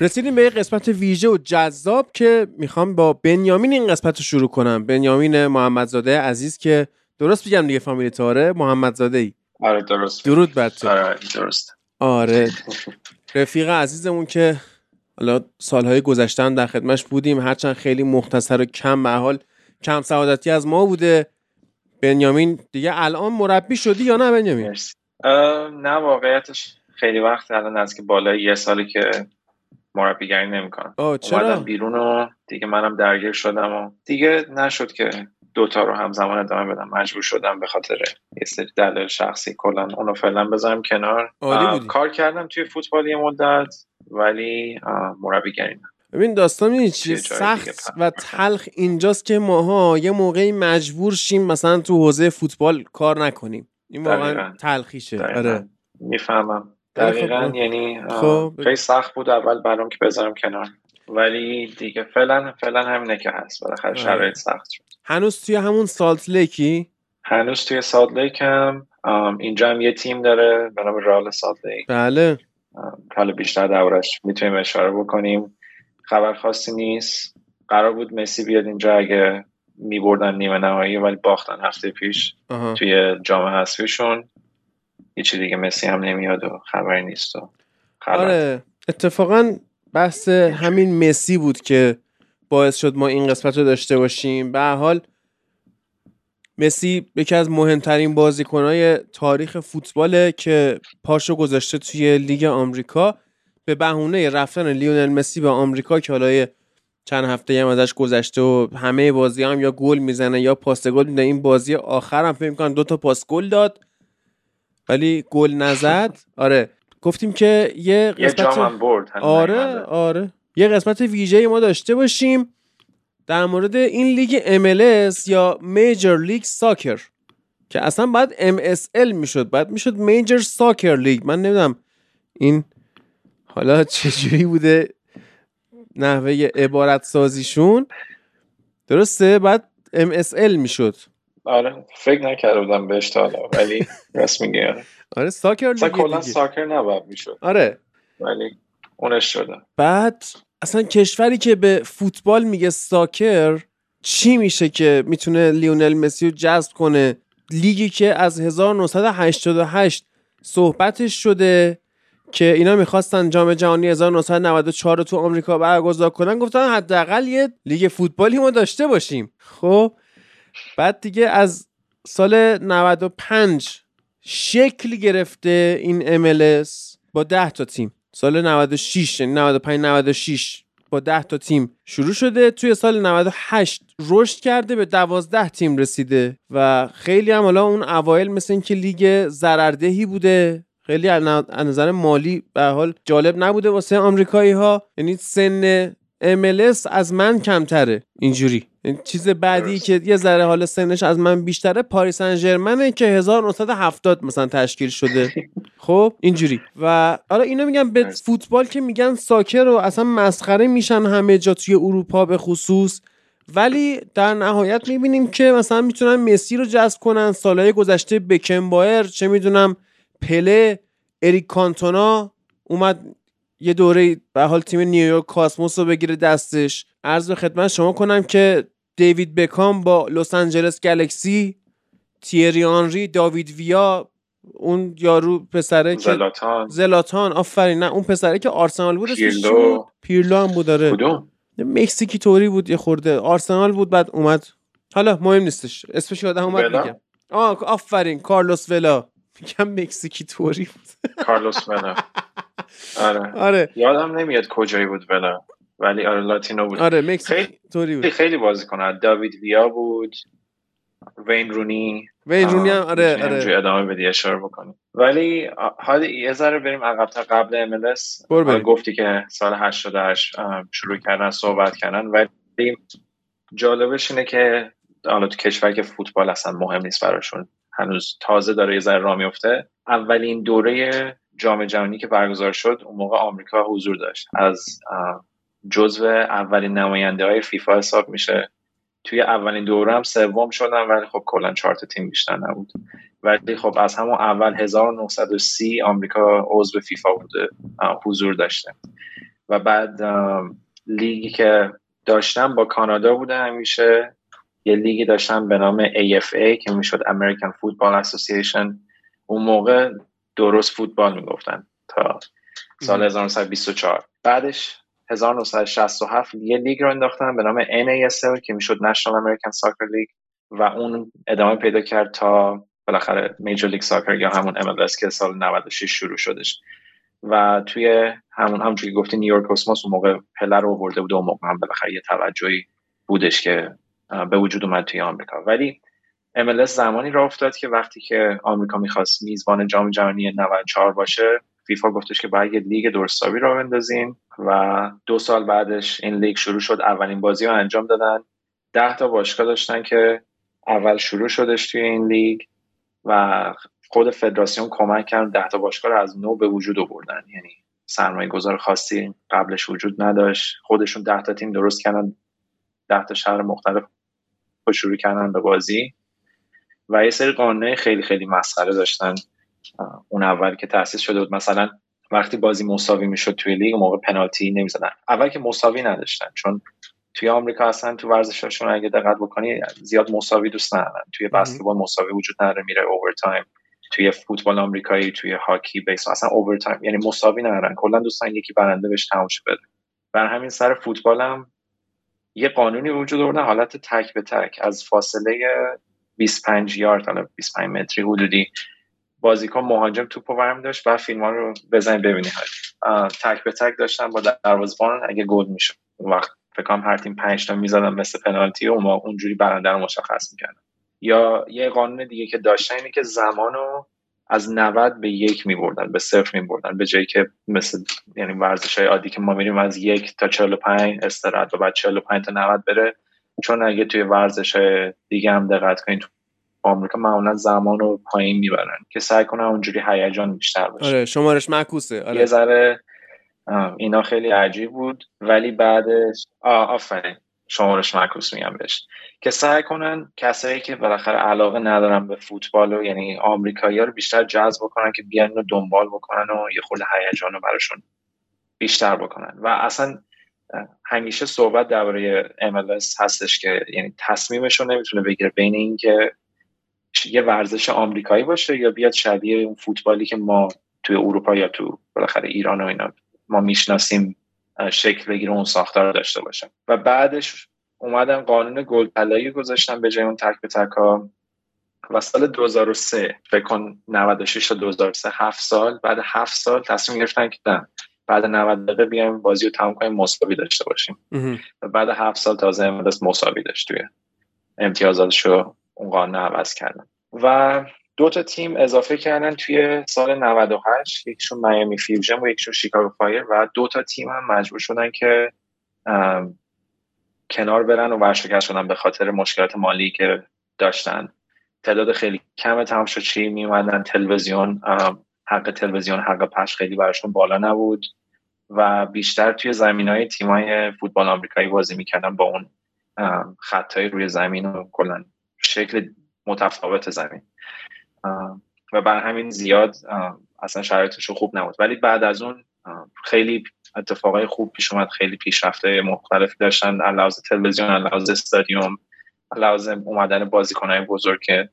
رسیدیم به یه قسمت ویژه و جذاب که می‌خوام با بنیامین این قسمت رو شروع کنم. بنیامین محمدزاده عزیز که درست بگم دیگه فامیل تاره. محمدزاده ای آره درست. درود بر تو. آره درست. آره. رفیق عزیزمون که حالا سالهای گذشته در خدمتش بودیم. هرچند خیلی مختصر و کم به حال کم سعادتی از ما بوده. بنیامین دیگه الان مربی شدی یا نه بنیامین؟ نه واقعیتش خیلی وقت الان از که بالای یه سالی که مربیگری نمی‌کنم. اومدم بیرون و دیگه منم درگیر شدم و دیگه نشد که دوتا رو همزمان ادامه بدم. مجبور شدم به خاطر یه سری دلایل شخصی کلا اونو فعلا بذارم کنار. کار کردم توی فوتبال یه مدت ولی مربیگری نه. ببین داستان می‌دونی چیه؟ سخت و تلخ اینجاست که ماها یه موقعی مجبور شیم مثلا تو حوزه فوتبال کار نکنیم. این واقعا. تلخیشه. آره. می‌فهمم. خب، دقیقا آه. یعنی خب. خیلی سخت بود اول برام که بذارم کنار. ولی دیگه فعلا فعلا همینه که هست. بالاخره آره. شرایط سخت شد. هنوز توی همون سالت لیکی؟ هنوز توی سالت لیکم. ام، اینجا هم یه تیم داره به نام رال سالت لیک. بله. حالا بیشتر دورش می‌تونیم اشاره بکنیم. خبر خاصی نیست. قرار بود مسی بیاد اینجا اگه میبردن نیمه نهایی ولی باختن هفته پیش آها. توی جام حذفیشون. هیچی دیگه مسی هم نمیاد و خبری نیست و خبر آره اتفاقا بحث همین مسی بود که باعث شد ما این قسمت رو داشته باشیم. به حال مسی یکی از مهمترین بازیکنهای تاریخ فوتباله که پاشو گذاشته توی لیگ آمریکا. به بهونه رفتن لیونل مسی به آمریکا که حالا چند هفته هم ازش گذشته و همه بازی هم یا گل می‌زنه یا پاس گل میده. این بازی آخر هم فکر می‌کنم دو تا پاس گل داد. ولی گل نزد. آره. گفتیم که یه یه قسمت هم برد آره. آره. یه قسمت ویژه ما داشته باشیم در مورد این لیگ MLS یا میجر لیگ ساکر که اصلا باید MSL می‌شد. باید می‌شد میجر ساکر لیگ من نمی‌دونم این حالا چجوری بوده نحوه عبارت سازیشون درسته؟ بعد MSL می‌شد. آره فکر نکرده بودم بهش تا حالا ولی راست میگی آره. آره ساکر لیگ کلا. ساکر نباید می‌شد. آره. ولی اونش شده. بعد اصلا کشوری که به فوتبال میگه ساکر چی میشه که می‌تونه لیونل مسی رو جذب کنه؟ لیگی که از 1988 صحبتش شده که اینا می‌خواستن جام جهانی 1994 رو تو آمریکا برگزار کنن گفتن حداقل یه لیگ فوتبالی ما داشته باشیم. خب بعد دیگه از سال 95 شکل گرفته این MLS با 10 تا تیم. سال 96 یعنی 95 96 با 10 تا تیم شروع شده. توی سال 98 رشد کرده به 12 تیم رسیده و خیلی هم حالا اون اوایل مثل اینکه لیگ ضرردهی بوده. خیلی از نظر مالی به حال جالب نبوده واسه آمریکایی ها یعنی سن MLS از من کمتره اینجوری. چیز بعدی درست. که یه ذره حالا سنش از من بیشتره پاریس سن ژرمنه که 1970 مثلا تشکیل شده خب اینجوری و حالا اینا میگن به. فوتبال که میگن ساکر و اصلا مسخره میشن همه جا توی اروپا به خصوص ولی در نهایت می‌بینیم که مثلا می‌تونن مسی رو جذب کنن سالهای گذشته بکن بایر چه می‌دونم پله اریک کانتونا اومد یه دوره به حال تیم نیویورک کاسموس رو بگیره دستش عرض خدمت شما کنم که دیوید بکام با لس آنجلس گلکسی تیری آنری داوید ویا اون یارو پسره که زلاتان. زلاتان آفرین نه اون پسره که آرسنال بود پیرلو. پیرلو هم بود داره کدوم؟ مکزیکی توری بود یه خورده. آرسنال بود بعد اومد. حالا مهم نیستش. اسمش یادم اومد ولا؟ میگم آه آفرین کارلوس ولا میگم مکزیکی توری بود. کارلوس ولا آره. آره. یادم نمیاد کجایی بود ولا ولی آره لاتینو بود. آره مکزیکی خیلی- بود. خیلی بازی کنه. داوید ویا بود وین رونی. وین رونی هم آره آره. ادامه بدی اشاره بکنیم. ولی حالا یه ذره بریم عقب‌تر. قبل ام برو بریم. گفتی که سال 88 آه، شروع کردن صحبت کردن. ولی جالبش اینه که حالا تو کشور که فوتبال اصلا مهم نیست براشون هنوز تازه داره یه ذره راه میفته اولین دوره جام جهانی که برگزار شد اون موقع آمریکا حضور داشت. از جزو اولین نماینده های فیفا حساب میشه. توی اولین دوره هم سوم شدن ولی خب کلا چهار تیم بیشتر نبود. ولی خب از همون اول 1930 آمریکا عضو فیفا بوده حضور داشته. و بعد لیگی که داشتم با کانادا بوده همیشه. یه لیگی داشتم به نام AFA که می‌شد American Football Association. اون موقع درست فوتبال می‌گفتن تا سال 1924 بعدش 1967 یه لیگ رو انداختن به نام NASL که می‌شد National American Soccer League و اون ادامه پیدا کرد تا بالاخره میجر لیگ ساکر یا همون MLS که سال 96 شروع شدش. و توی همون همونجوری که گفتی نیویورک کوسموس اون موقع پله رو آورده بود و اون موقع هم بالاخره یه توجهی بودش که به وجود اومد توی آمریکا. ولی MLS زمانی را افتاد که وقتی که آمریکا می‌خواست میزبان جام جهانی 94 باشه فیفا گفتش که باید یه لیگ درستابی را بندازیم و دو سال بعدش این لیگ شروع شد اولین بازی رو انجام دادن. ده تا باشگاه داشتن که اول شروع شدش توی این لیگ و خود فدراسیون کمک کرد ده تا باشگاه رو از نو به وجود آوردن. یعنی سرمایه گذار خاصی قبلش وجود نداشت. خودشون ده تا تیم درست کردن ده تا شهر مختلف شروع کردن به بازی. و یه سری قانونه خیلی خیلی مسخره داشتن. اون اول که تاسیس شده بود. مثلا وقتی بازی مساوی می‌شد توی لیگ موقع پنالتی نمی‌زدن. اول که مساوی نداشتن چون توی آمریکا اصلا تو ورزشاشون اگه دقت بکنی زیاد مساوی دوست ندارن. توی بسکتبال مساوی وجود نداره میره اوورتایم توی فوتبال آمریکایی توی هاکی بیس اصلا اوورتایم یعنی مساوی ندارن. کلا دوستان یکی برنده بهش تموم بده. بر همین سر فوتبالم یه قانونی وجود آوردن حالت تک به تک. از فاصله 25 یارد حالا 25 متری حدودی بازیکن مهاجم توپ و داشت و فیلم رو بزنید ببینید. تک به تک داشتن با دروازه‌بان اگه گل می‌شد. اون وقت فکر کنم هر تیم 5 تا می‌زدن مثل پنالتی و ما اونجوری برنده رو مشخص می‌کردن. یا یه قانون دیگه که داشتن اینه که زمانو از 90 به یک میبردن به صفر میبردن. به جایی که مثل یعنی ورزش های عادی که ما میریم از یک تا 45 استراحت و بعد 45 تا 90 بره. چون اگه توی ورزش های دیگه هم دقت کنید آمریکا معمولا زمان رو پایین می‌برن که سعی کنن اونجوری هیجان بیشتر باشه آره شمارش معکوسه. آره. یه ذره اینا خیلی عجیب بود ولی بعدش آفرین. شمارش معکوس میگم بهش. که سعی کنن کسایی که بالاخره علاقه ندارن به فوتبال و یعنی آمریکایی رو بیشتر جذب کنن که بیان و دنبال بکنن و یه خود هیجان رو براشون بیشتر بکنن. و اصلا همیشه صحبت درباره MLS هستش که یعنی تصمیمش رو نمی‌تونه بگیره بین اینکه یه ورزش آمریکایی باشه یا بیاد شبیه اون فوتبالی که ما توی اروپا یا تو بالاخره ایران و اینا ما می‌شناسیم شکل بگیره اون ساختار داشته باشه و بعدش اومدن قانون گل طلایی گذاشتن به جای اون تک به تک ها. و سال 2003 فکر کن 96 تا 2003 هفت سال بعد هفت سال تصمیم گرفتن که نه بعد 90 دقیقه بیایم بازی رو تمام کنیم مساوی داشته باشیم. و بعد هفت سال تازه امروز مساوی داشت توی امتیازاتش رو اون قانون عوض کردن. و دو تا تیم اضافه کردن توی سال 98 یکیشون Miami Fusion و یکیشون Chicago Fire و دو تا تیم هم مجبور شدن که کنار برن و ورشکست شدن به خاطر مشکلات مالی که داشتن. تعداد خیلی کم تماشاچی می اومدن تلویزیون حق تلویزیون حق پخش خیلی براشون بالا نبود و بیشتر توی زمین های تیم های فوتبال آمریکایی بازی می‌کردن با اون خطای روی زمین و کلا شکل متفاوت زمین. و بر همین زیاد اصلا شرایطش خوب نبود. ولی بعد از اون خیلی اتفاقای خوب پیش اومد خیلی پیشرفتای مختلفی داشتن علاوه تلویزیون علاوه استادیوم علاوه اومدن بازیکنهای بزرگ که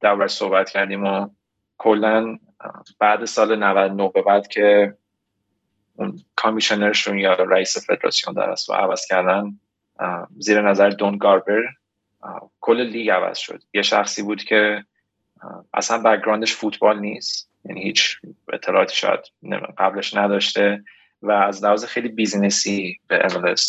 در صحبت کردیم و کلا بعد سال 99 به بعد که اون commissioner شون یا رئیس فدراسیون در و عوض کردن زیر نظر دون گاربر کل لیگ عوض شد. یه شخصی بود که اصلا background ش فوتبال نیست. یعنی هیچ اطلاعاتی شاید قبلش نداشته و از لحاظ خیلی business ی به MLS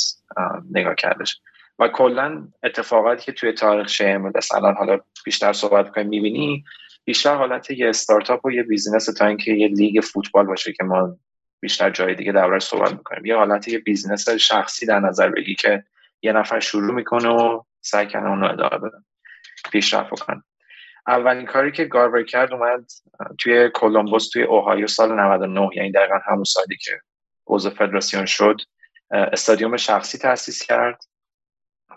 نگاه کردش. و کلا اتفاقاتی که توی تاریخ MLS الان حالا بیشتر صحبت کنیم می‌بینی بیشتر حالت یه استارتاپ و یه business تا اینکه یه لیگ فوتبال باشه که ما بیشتر جای دیگه دربارش صحبت می‌کنیم. یه حالت یه business شخصی در نظر بگی که یه نفر شروع می‌کنه و سعی کنه اونو ادامه بده پیشرفت بکنن اولین کاری که گاربر کرد اومد توی کولومبوس توی اوهایو سال 99 یعنی دقیقا همون سالی که عضو فدراسیون شد استادیوم شخصی تاسیس کرد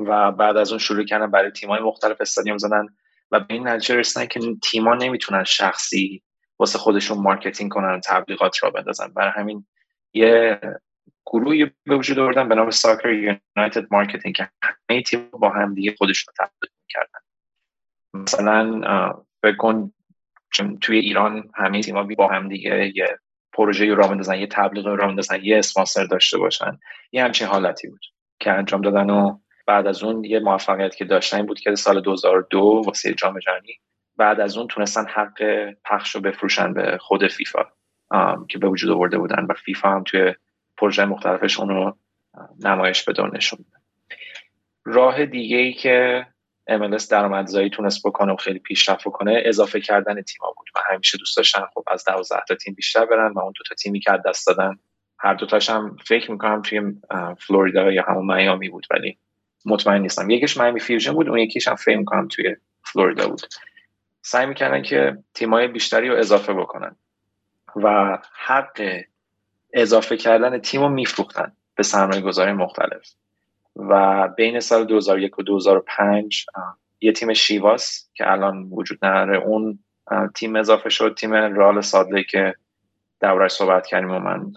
و بعد از اون شروع کردن برای تیمای مختلف استادیوم زدن و به این نتیجه رسیدن که تیما نمی‌تونن شخصی واسه خودشون marketing کنن تبلیغات راه بندازن. برای همین یه گروهی به وجود آوردن به نام Soccer United Marketing که همه تیم با هم دیگه خودشون تبلیغ کردن مثلا بکن چون توی ایران همه تیما با هم دیگه یه پروژه را بندازن یه تبلیغ را بندازن یه اسپانسر داشته باشن. یه همچین حالتی بود که انجام دادن و بعد از اون یه موفقیت که داشتن این بود که سال 2002 واسه جام جهانی بعد از اون تونستن حق پخش رو بفروشن به خود فیفا که به وجود آورده بودن. و فیفا هم توی پروژه مختلفش اون رو نمایش بده نشون راه دیگه ای که MLS درآمدزایی تونست بکنه و خیلی پیشرفت کنه اضافه کردن تیما بود. و همیشه دوست داشتن خب از 12 تا تیم بیشتر برن و اون دو تا تیمی که دست دادن هر دوتاش هم فکر می‌کنم توی فلوریدا یا همون میامی بود ولی مطمئن نیستم. یکیش میامی فیوژن بود اون یکیش هم فکر می‌کنم توی فلوریدا بود. سعی می‌کردن که تیمای بیشتری رو اضافه بکنن و حق اضافه کردن تیم رو میفروختن به سرمایه گذاری مختلف. و بین سال 2001 و 2005 یه تیم شیواس که الان وجود نداره اون تیم اضافه شد تیم رال سادله که دورش صحبت کردیم و من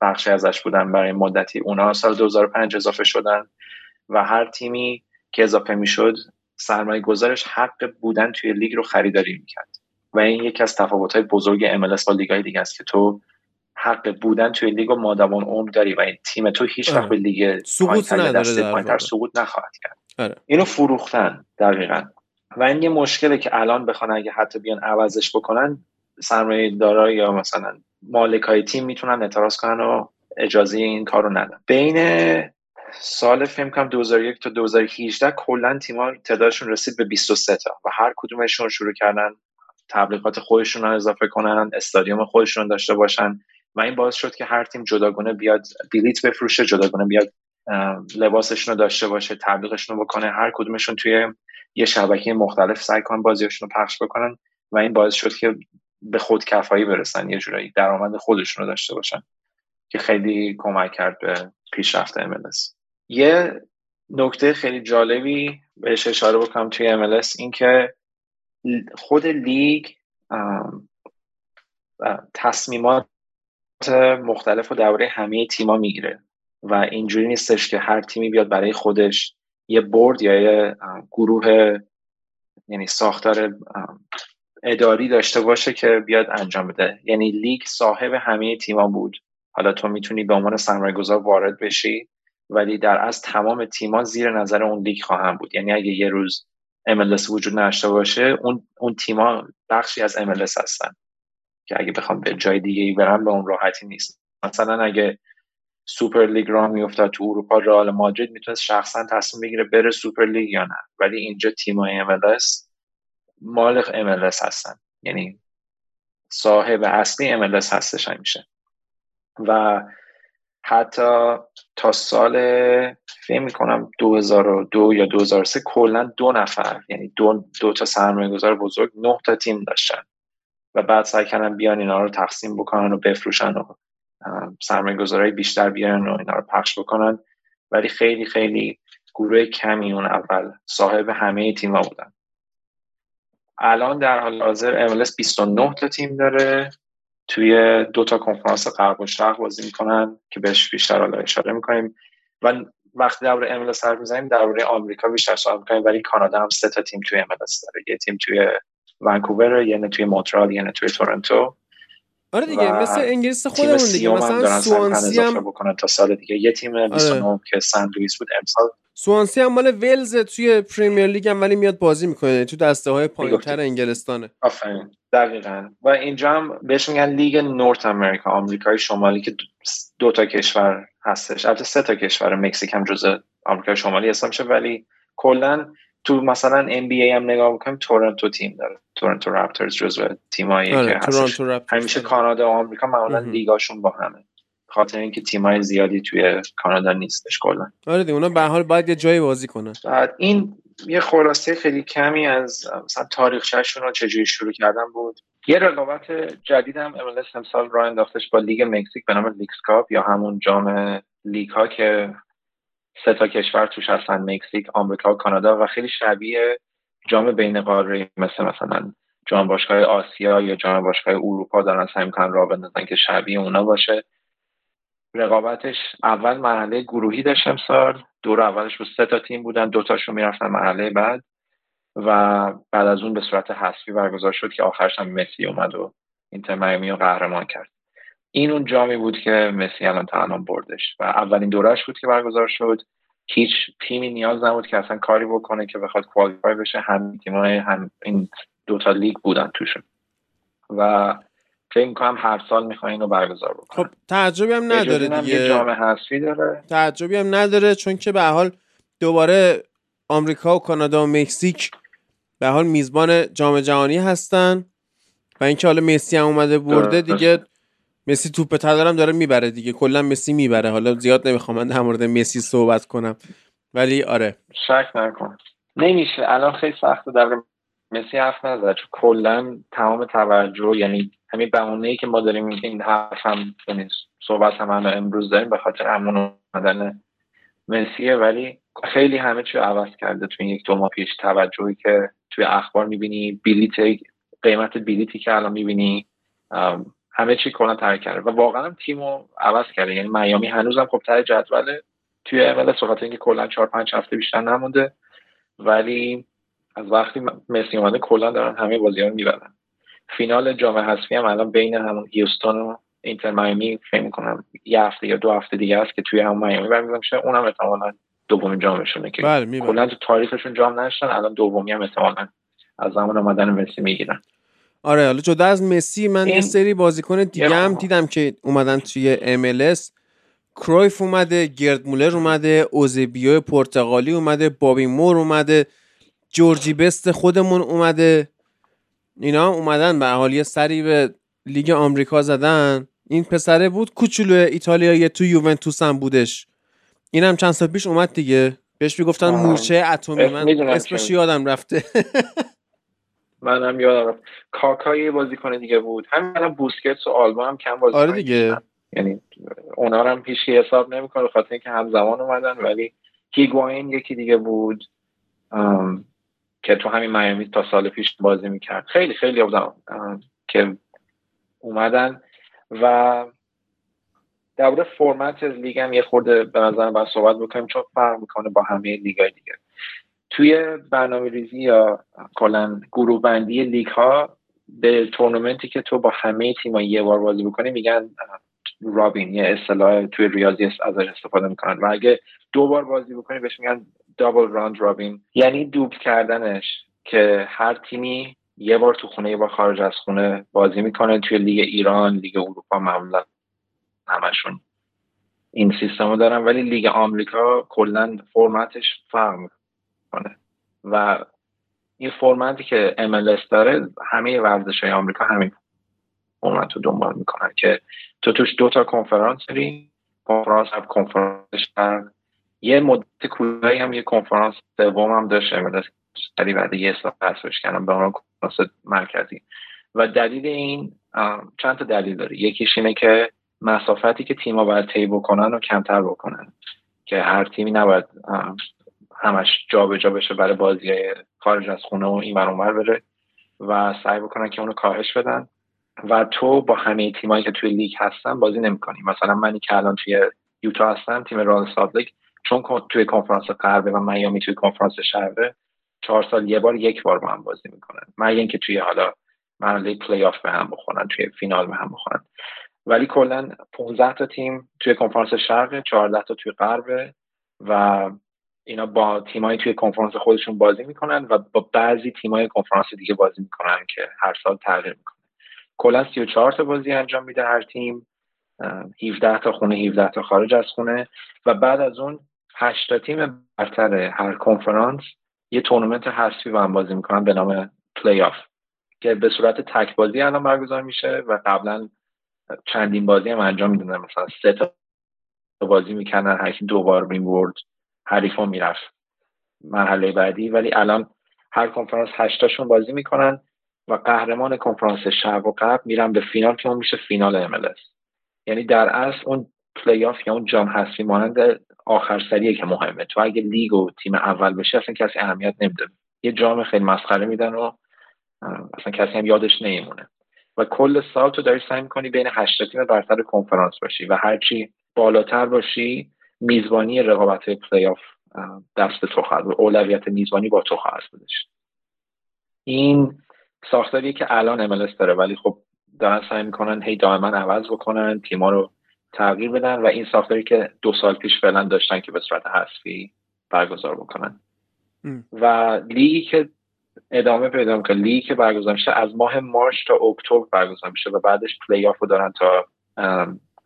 بخشی ازش بودم برای مدتی. اونا سال 2005 اضافه شدن و هر تیمی که اضافه می‌شد سرمایه گذارش حق بودن توی لیگ رو خریداری می‌کرد. و این یکی از تفاوت های بزرگ MLS با لیگ های دیگه است که تو حق بودن توی لیگ و مادام عمر داری و این تیم تو هیچ وقت به لیگ سقوط نداره سقوط نخواهد کرد. آره. اینو فروختن دقیقا. و این یه مشکله که الان بخوان اگه حتی بیان عوضش بکنن سرمایه دارا یا مثلا مالک های تیم می‌تونن اعتراض کنن و اجازه این کار رو ندن. بین سال فیلم کم 2001 تا 2018 کلا تیم‌ها تعدادشون رسید به 23 تا و هر کدومشون شروع کردن تبلیغات خودشون رو اضافه کنن استادیوم خودشون داشته باشن. و این باعث شد که هر تیم جداگونه بیاد بلیت بفروشه جداگونه بیاد لباسشون رو داشته باشه تبلیغشون رو بکنه. هر کدومشون توی یه شبکه مختلف سعی کنن بازیشون رو پخش بکنن و این باعث شد که به خود کفایی برسن یه جورایی درآمد خودشون رو داشته باشن که خیلی کمک کرد به پیشرفت MLS یه نکته خیلی جالبی بهش اشاره بکنم توی MLS این که خود لیگ تصمیمات مختلف رو درباره همه تیما می‌گیره. و اینجوری نیستش که هر تیمی بیاد برای خودش یه برد یا یه گروه یعنی ساختار اداری داشته باشه که بیاد انجام بده. یعنی لیگ صاحب همه تیما بود. حالا تو می‌تونی به عنوان سرمایه گذار وارد بشی ولی در از تمام تیما زیر نظر اون لیگ خواهم بود. یعنی اگه یه روز MLS وجود نداشته باشه اون اون تیما بخشی از MLS هستن. که اگه بخوان به جای دیگه ای برم به اون راحتی نیست. مثلا اگه سوپر لیگ راه میافتاد تو اروپا رئال مادرید می‌تونست شخصا تصمیم بگیره بره سوپر لیگ یا نه. ولی اینجا تیمای MLS مال MLS هستن. یعنی صاحب اصلی MLS هستش همیشه. و حتی تا سال فکر می‌کنم 2002 یا 2003 کلا دو نفر یعنی دو, دو تا سرمایه گذار بزرگ نه تا تیم داشتن. و بعد سعی کردن بیان اینا رو تقسیم بکنن و بفروشن و سرمایه گذارهای بیشتر بیارن و اینا رو پخش بکنن. ولی خیلی خیلی گروه کمی اون اول صاحب همه تیما بودن. الان در حال حاضر MLS 29 تا تیم داره. توی دو تا کنفرانس غرب و شرق بازی می‌کنن که بهش بیشتر حالا اشاره می‌کنیم. و وقتی درباره MLS حرف می‌زنیم درباره آمریکا بیشتر صحبت می‌کنیم ولی کانادا هم سه تا تیم توی MLS داره. یه تیم توی ونکوور یه توی مونترال یه توی تورنتو. آره دیگه مثل انگلیس خودمون دیگه مثلا سوانسی هم بکنن تا سال دیگه. یه تیم 29 آره. که سن لوئیس بود امسال. سوانسی هم مال ولز توی پریمیر لیگ هم ولی میاد بازی می‌کنه. تو دسته های پایینتر انگلستانه. آفرین. دقیقا. و اینجا هم بهش میگن لیگ North America آمریکای شمالی که دو تا کشور هستش. البته سه تا کشور مکزیک هم جزء آمریکای شمالی حساب میشه ولی کلا تو مثلا ام بی ای هم نگاه بکنیم تورنتو تیم داره. تورنتو رپترز جزو تیمایی آره، که هستش. همیشه کانادا و آمریکا معمولا لیگاشون با همه. خاطر اینکه تیمای زیادی توی کانادا نیستش کلا. آره دیگه اونا به حال باید یه جایی بازی کنن. بعد این یه خلاصه خیلی کمی از مثلا تاریخشهشون رو چجوری شروع کردن بود. یه رقابت جدید هم MLS امسال راه انداختش با لیگ مکزیک به نام لیگز کاپ یا همون جام لیگ ها که سه تا کشور توش هستن مکزیک آمریکا و کانادا و خیلی شبیه جام بین قاره مثل مثلا جام باشگاه آسیا یا جام باشگاه اروپا دارن سعی می‌کنن راه بندازن که شبیه اونا باشه. رقابتش اول مرحله گروهی داشت امسال دور اولش رو سه تا تیم بودن دوتاشون می‌رفتن مرحله بعد و بعد از اون به صورت حذفی برگزار شد که آخرش هم مسی اومد و اینتر میامی رو قهرمان کرد. این اون جامی بود که مسی الان تا بردش و اولین دورش بود که برگزار شد. هیچ تیمی نیاز نبود که اصلا کاری بکنه که بخواد کوالیفای بشه. هم تیمای هم این دوتا لیگ بودن توشون و فکر می‌کنم هر سال می‌خوان اینو برگزار بکنن. خب تعجبی هم نداره دیگه. جام حذفی داره. تعجبی هم نداره چون که به حال دوباره آمریکا و کانادا و مکزیک به حال میزبان جام جهانی هستن. و اینکه حالا مسی هم اومده برده دیگه مسی توپ تدارم داره می‌بره دیگه. کلا مسی می‌بره. حالا زیاد نمی‌خوام من در مورد مسی صحبت کنم. ولی آره. شک نکن. نمیشه. الان خیلی سخته در مسی حرف نزد. چون کلا تمام توجه یعنی همین بهونه ای که ما داریم این حرف هم یعنی صحبت هم امروز داریم به خاطر همون اومدن مسیه. ولی خیلی همه چی عوض کرده توی یک دو ماه پیش. توجهی که توی اخبار می‌بینی بلیت قیمت بلیتی که الان می‌بینی همه چی کلا تغییر کرده. و واقعا تیم رو عوض کرده. یعنی میامی هنوزم خب تر جدوله توی عمل صحبت اینکه کلا 4 5 هفته بیشتر نمونده. ولی از وقتی مسی اومده کلا دارن همه بازی ها می‌برن فینال جام حذفی هم الان بین همون هیوستون و اینتر میامی فکر می‌کنم یه هفته یا دو هفته دیگه است که توی همون میامی برگزار میشه اونم احتمالاً دومین جامشونه که بله کلا تو تاریخشون جام نشدن الان دومی هم احتمالاً از زمان اومدن مسی می‌گیرن. آره حالا جدا از مسی من یه سری بازیکن دیگه هم دیدم که اومدن توی MLS کرویف اومده گرد مولر اومده اوزبیو پرتغالی اومده بابی مور اومده جورجی بست خودمون اومده. اینا اومدن به حال یه سری به لیگ آمریکا زدن. این پسره بود کوچولو ایتالیایی تو یوونتوس هم بودش. اینم چند سال پیش اومد دیگه. بهش می‌گفتن مورچه اتمی. من اسمش یادم رفته. منم یادم. کاکای بازیکن دیگه بود. همین الان بوسکتس و آلبا هم کم بازی آره دیگه. یعنی اونا هم پیش حساب نمی‌کنه خاطر اینکه همزمان اومدن ولی هیگواین یکی دیگه بود که تو همین میامی تا سال پیش بازی می‌کرد. خیلی خیلی بودن که اومدن و در فرمت لیگ هم یه خورده به نظر باید صحبت بکنیم چون فرق می‌کنه با همه لیگ دیگه. توی برنامه ریزی یا کلا گروه بندی لیگ ها به تورنمنتی که تو با همه تیم یه بار بازی بکنی میگن robin یه اصطلاح توی ریاضی ازش استفاده می‌کنن. و اگه دو بار بازی بکنی بهش میگن double round robin یعنی دوبل کردنش که هر تیمی یه بار تو خونه یه بار خارج از خونه بازی می‌کنه توی لیگ ایران لیگ اروپا معمولا همشون این سیستم رو دارن. ولی لیگ آمریکا کلا فرمتش فرق می‌کنه. و این فرمتی که MLS داره همه ورزش های آمریکا همین فرمت رو دنبال می‌کنن که تو توش دو تا کنفرانس داری کنفرانس هم کنفرانس یه مدت کوتاهی هم یه کنفرانس سوم هم داشت MLS سری بعد یه سال حذفش کردم به عنوان کنفرانس مرکزی. و دلیل این چند تا دلیل داره. یکیش اینه که مسافتی که تیم‌ها باید طی بکنن و کمتر بکنن که هر تیمی نباید همش جابجا جا بشه برای بازی خارج از خونه و این اونور بره و سعی بکنن که اونو کاهش بدن. و تو با همه تیمایی که توی لیگ هستن بازی نمی‌کنی. مثلا منی که الان توی یوتا هستم تیم Real Salt Lake چون توی کنفرانس غربه و میامی توی کنفرانس شرقه چهار سال یه بار یک بار با هم بازی می‌کنن. مگه اینکه توی حالا مرحله پلی آف به هم بخورن توی فینال به هم بخورن. ولی کلا 15 تا تیم توی کنفرانس شرق 14 تا توی غرب و اینا با تیمایی توی کنفرانس خودشون بازی می‌کنن و با بعضی تیمای کنفرانس دیگه بازی می‌کنن که هر سال تغییر می‌کنه. کلا 34 تا بازی انجام میده هر تیم. 17 تا خونه 17 تا خارج از خونه و بعد از اون 8 تا تیم برتر هر کنفرانس یه تورنمنت حذفی با هم بازی می‌کنن به نام پلی آف. که به صورت تک بازی الان برگزار میشه و قبلا چندین بازی هم انجام می‌دادن مثلا سه تا بازی می‌کنن هر کی دو بار می‌برد. حریفا می‌رفت مرحله بعدی. ولی الان هر کنفرانس هشتاشون بازی می‌کنن و قهرمان کنفرانس شرق و غرب میرن به فینال که اون میشه فینال MLS یعنی در اصل اون پلی آف یا اون جام حذفی مانند آخر سریه که مهمه. تو اگه لیگ و تیم اول بشه اصلا کسی اهمیت نمیده یه جام خیلی مسخره میدن و اصلا کسی هم یادش نمیمونه. و کل سال تو داری سعی می‌کنی بین هشت تیم برتر کنفرانس باشی و هرچی بالاتر باشی میزبانی رقابت پلی آف دست تو خواهد و اولویت میزبانی با تو خواهد بودش این ساختاریه که الان MLS داره ولی خب دارن سعی می‌کنن هی دائما عوض بکنن تیما رو تغییر بدن و این ساختاری که دو سال پیش فعلا داشتن که به صورت حذفی برگزار بکنن. و لیگی که ادامه پیدا می‌کنه لیگی که برگزار میشه از ماه March تا اکتبر برگزار میشه و بعدش پلی آف رو دارن تا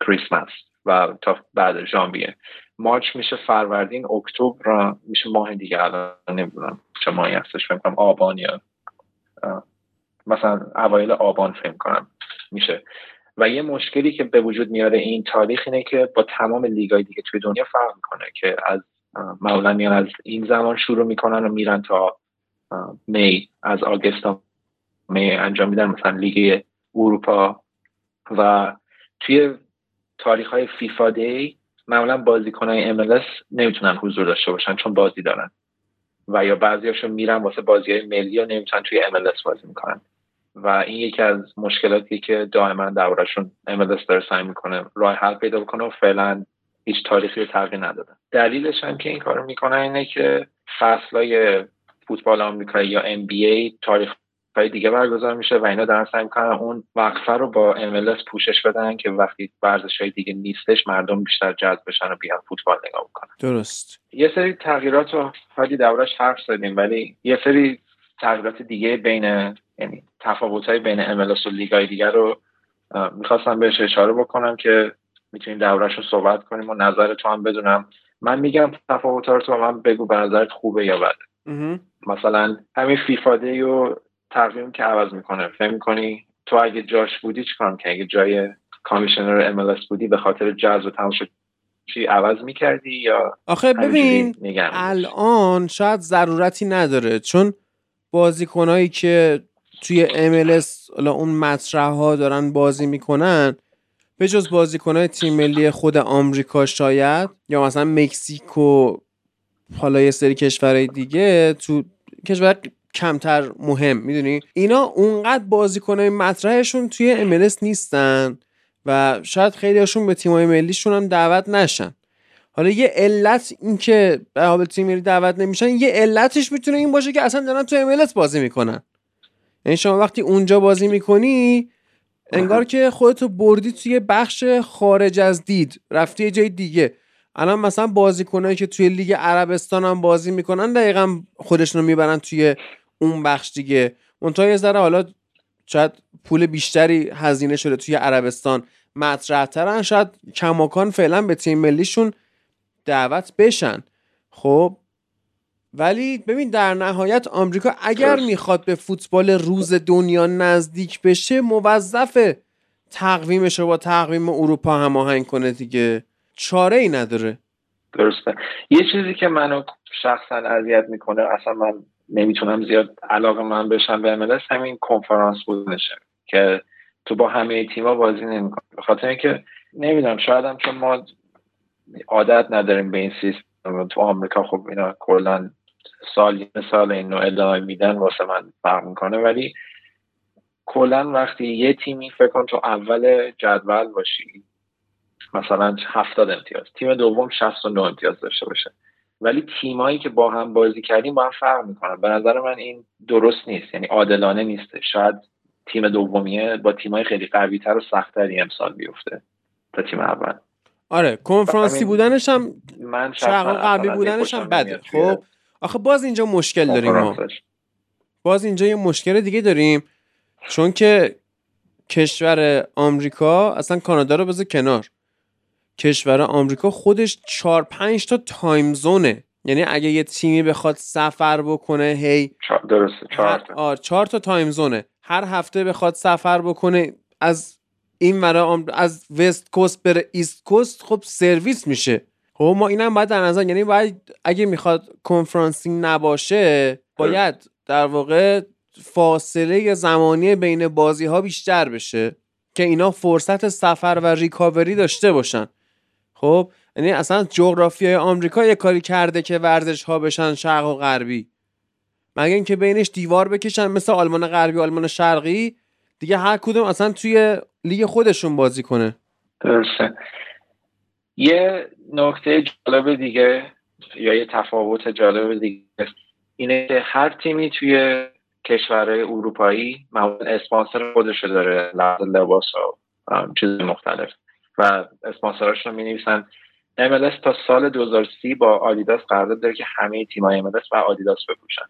کریسمس. و تا بعد ژانویه. مارچ میشه فروردین اکتبر میشه ماه دیگه الان نمی‌دونم چه ماهی هستش فکر کنم آبان یا مثلا اوایل آبان فکر کنم میشه. و یه مشکلی که به وجود میاره این تاریخ اینه که با تمام لیگای دیگه توی دنیا فرق می‌کنه که از معمولا میان از این زمان شروع می‌کنن و میرن تا می از آگست می انجام میدن مثلا لیگ اروپا. و توی تاریخ های فیفا دی معمولا بازیکن های MLS نمی‌تونن حضور داشته باشن چون بازی دارن. و یا بعضیاشون میرن واسه بازی های ملی و نمی‌تونن توی MLS بازی می‌کنن. و این یکی از مشکلاتی که دائما دربارشون MLS داره سعی می‌کنه راه حل پیدا بکنه و فعلا هیچ تاریخی رو تغییر نداده. دلیلش هم که این کارو می‌کنن اینه که فصلای فوتبال آمریکایی یا NBA تاریخ های دیگه برگزار میشه و اینا دارن سعی می‌کنن اون وقفه رو با MLS پوشش بدن که وقتی ورزش های دیگه نیستش مردم بیشتر جذب بشن و بیان فوتبال نگاه بکنن. درست. یه سری تغییرات رو حالی دورش حرف زدیم ولی یه سری تغییرات دیگه بین یعنی تفاوت های بین MLS و لیگ های دیگر رو می‌خواستم بهش اشاره بکنم که می‌تونیم دورش رو صحبت کنیم و نظر تو هم بدونم. من میگم تفاوت رو تو من بگو به نظرت خوبه یا بده؟ مثلا همین فیفا دی و تقویم که عوض می‌کنه. فهم می‌کنی تو اگه جاش بودی چیکار که اگه جای کامیشنر ام بودی به خاطر جذب تماشا چی عوض می‌کردی یا آخه ببین الان شاید ضرورتی نداره چون بازیکنایی که توی MLS اون مطرح ها دارن بازی می‌کنن به جز بازیکنهای تیم ملی خود آمریکا شاید یا مثلا مکزیک و حالا یه سری کشورهای دیگه تو کشور کمتر مهم می‌دونی؟ اینا اونقدر بازیکنهای مطرحشون توی MLS نیستن و شاید خیلیشون به تیمای ملیشون هم دعوت نشن. حالا یه علت این که به تیم ملی دعوت نمیشن یه علتش می‌تونه این باشه که اصلا دارن تو MLS بازی می‌کنن. یعنی شما وقتی اونجا بازی می‌کنی انگار که خودتو بردی توی بخش خارج از دید رفتی جای دیگه. الان مثلا بازیکنایی که توی لیگ عربستان هم بازی می‌کنن دقیقا خودشون رو می‌برن توی اون بخش دیگه. منتها یه ذره حالا شاید پول بیشتری هزینه شده توی عربستان مطرحترن شاید کماکان فعلا به تیم ملیشون دعوت بشن. خب ولی ببین در نهایت آمریکا اگر می‌خواد به فوتبال روز دنیا نزدیک بشه موظف تقویمش رو با تقویم اروپا هماهنگ کنه دیگه. چاره ای نداره. درسته. یه چیزی که منو شخصا اذیت می‌کنه اصلا من نمی‌تونم زیاد علاقه من بشم به MLS همین کنفرانس بودنشه که تو با همه تیما بازی نمی‌کنه. به خاطر اینکه نمی‌دونم شاید هم چون ما عادت نداریم به این سیستم. تو آمریکا خب اینا کلا سال سال اینو ادامه میدن واسه من فرق می‌کنه. ولی کلا وقتی یه تیمی فکر کن تو اول جدول باشی مثلا هفتاد امتیاز تیم دوم 69 امتیاز داشته باشه. ولی تیمایی که با هم بازی کردیم با هم فرق می‌کنن. به نظر من این درست نیست. یعنی عادلانه نیست. شاید تیم دومیه با تیمای خیلی قوی تر و سختتری امسال بیفته تا تیم اول. آره کنفرانسی بودنش هم من قوی بودنش هم بده. خب آخه باز اینجا مشکل داریم ما. باز اینجا یه مشکل دیگه داریم. چون که کشور آمریکا اصلا کانادا رو بذار کنار. کشور آمریکا خودش 4 5 تا time zone ه. یعنی اگه یه تیمی بخواد سفر بکنه هی درسته چهار تا. تا time zone ه. هر هفته بخواد سفر بکنه از این مرا از وست کوست بره ایست کوست خب سرویس میشه. خب خب ما اینم باید در نظر یعنی باید اگه می‌خواد کنفرانسینگ نباشه باید در واقع فاصله زمانی بین بازی ها بیشتر بشه که اینا فرصت سفر و ریکاوری داشته باشن. خب یعنی اصلا جغرافیای آمریکا یه کاری کرده که ورزش ها بشن شرق و غربی. مگه اینکه بینش دیوار بکشن مثل آلمان غربی آلمان شرقی؟ دیگه هر کدوم اصلا توی لیگ خودشون بازی کنه. درسته. یه نکته جالب دیگه یا یه تفاوت جالب دیگه اینه که هر تیمی توی کشورهای اروپایی معمولا اسپانسر خودش داره لباس و چیز مختلف. و اسپانسراش رو می نویسن MLS تا سال 2030 با آدیداس قرارداد داره که همه تیمای MLS و آدیداس بپوشن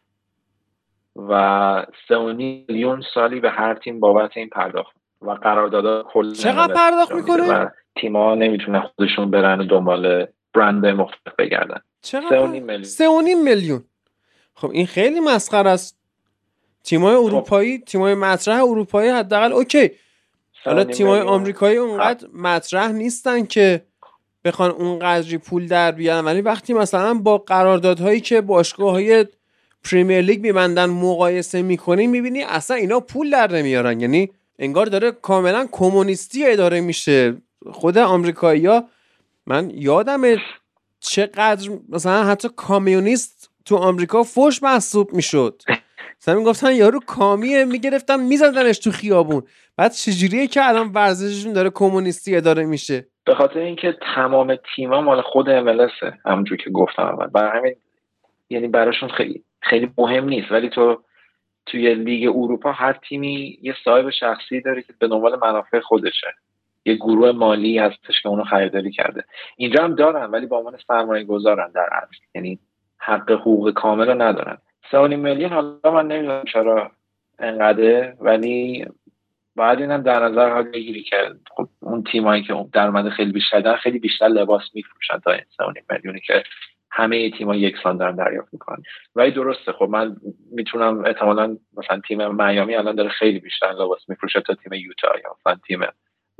و سه میلیون سالی به هر تیم بابت این پرداخت. و قراردادها کل چقدر پرداخت می‌کنه؟ و تیم‌ها نمی‌تونن خودشون برن دنبال برند مختلف بگردن. سه میلیون. خب این خیلی مسخره است. تیمای خب. اروپایی تیمای مطرح اروپایی حداقل اوکی. حالا تیمای آمریکایی اونقدر مطرح نیستن که بخوان اونقدری پول در بیارن. ولی وقتی مثلا با قراردادهایی که باشگاه های پریمیر لیگ میبندن مقایسه می‌کنی می‌بینی اصلا اینا پول در نمیارن. یعنی انگار داره کاملا کمونیستی اداره میشه. خود آمریکایی‌ها من یادم چقدر مثلا حتی کامیونیست تو آمریکا فوش محسوب می‌شد. مثلا می‌گفتن یارو کامیه. می‌گرفتن میزدنش تو خیابون. بعد چجوریه که الان ورزششون داره کمونیستی اداره میشه؟ به خاطر اینکه تمام تیما مال خود املسه همونجور که گفتم اول. برای همین یعنی براشون خیلی خیلی مهم نیست. ولی تو توی لیگ اروپا هر تیمی یه صاحب شخصی داره که به دنبال منافع خودشه. یه گروه مالی هستش که اونو خریداری کرده. اینجا هم دارن ولی با عنوان سرمایه گذارن در اصل. یعنی حق حقوق کامل رو ندارن. سه میلیون حالا من نمی‌دونم چرا انقدر ولی باید اینم در نظر ها بگیری که خب اون تیمایی که درآمد خیلی بیشتر خیلی بیشتر لباس میفروشن تا این سه میلیونی که همه تیم‌ها یکسان دارن دریافت می‌کنن. ولی درسته خب من می‌تونم احتمالا مثلا تیم میامی الان داره خیلی بیشتر لباس میفروشه تا تیم یوتا یا مثلا تیم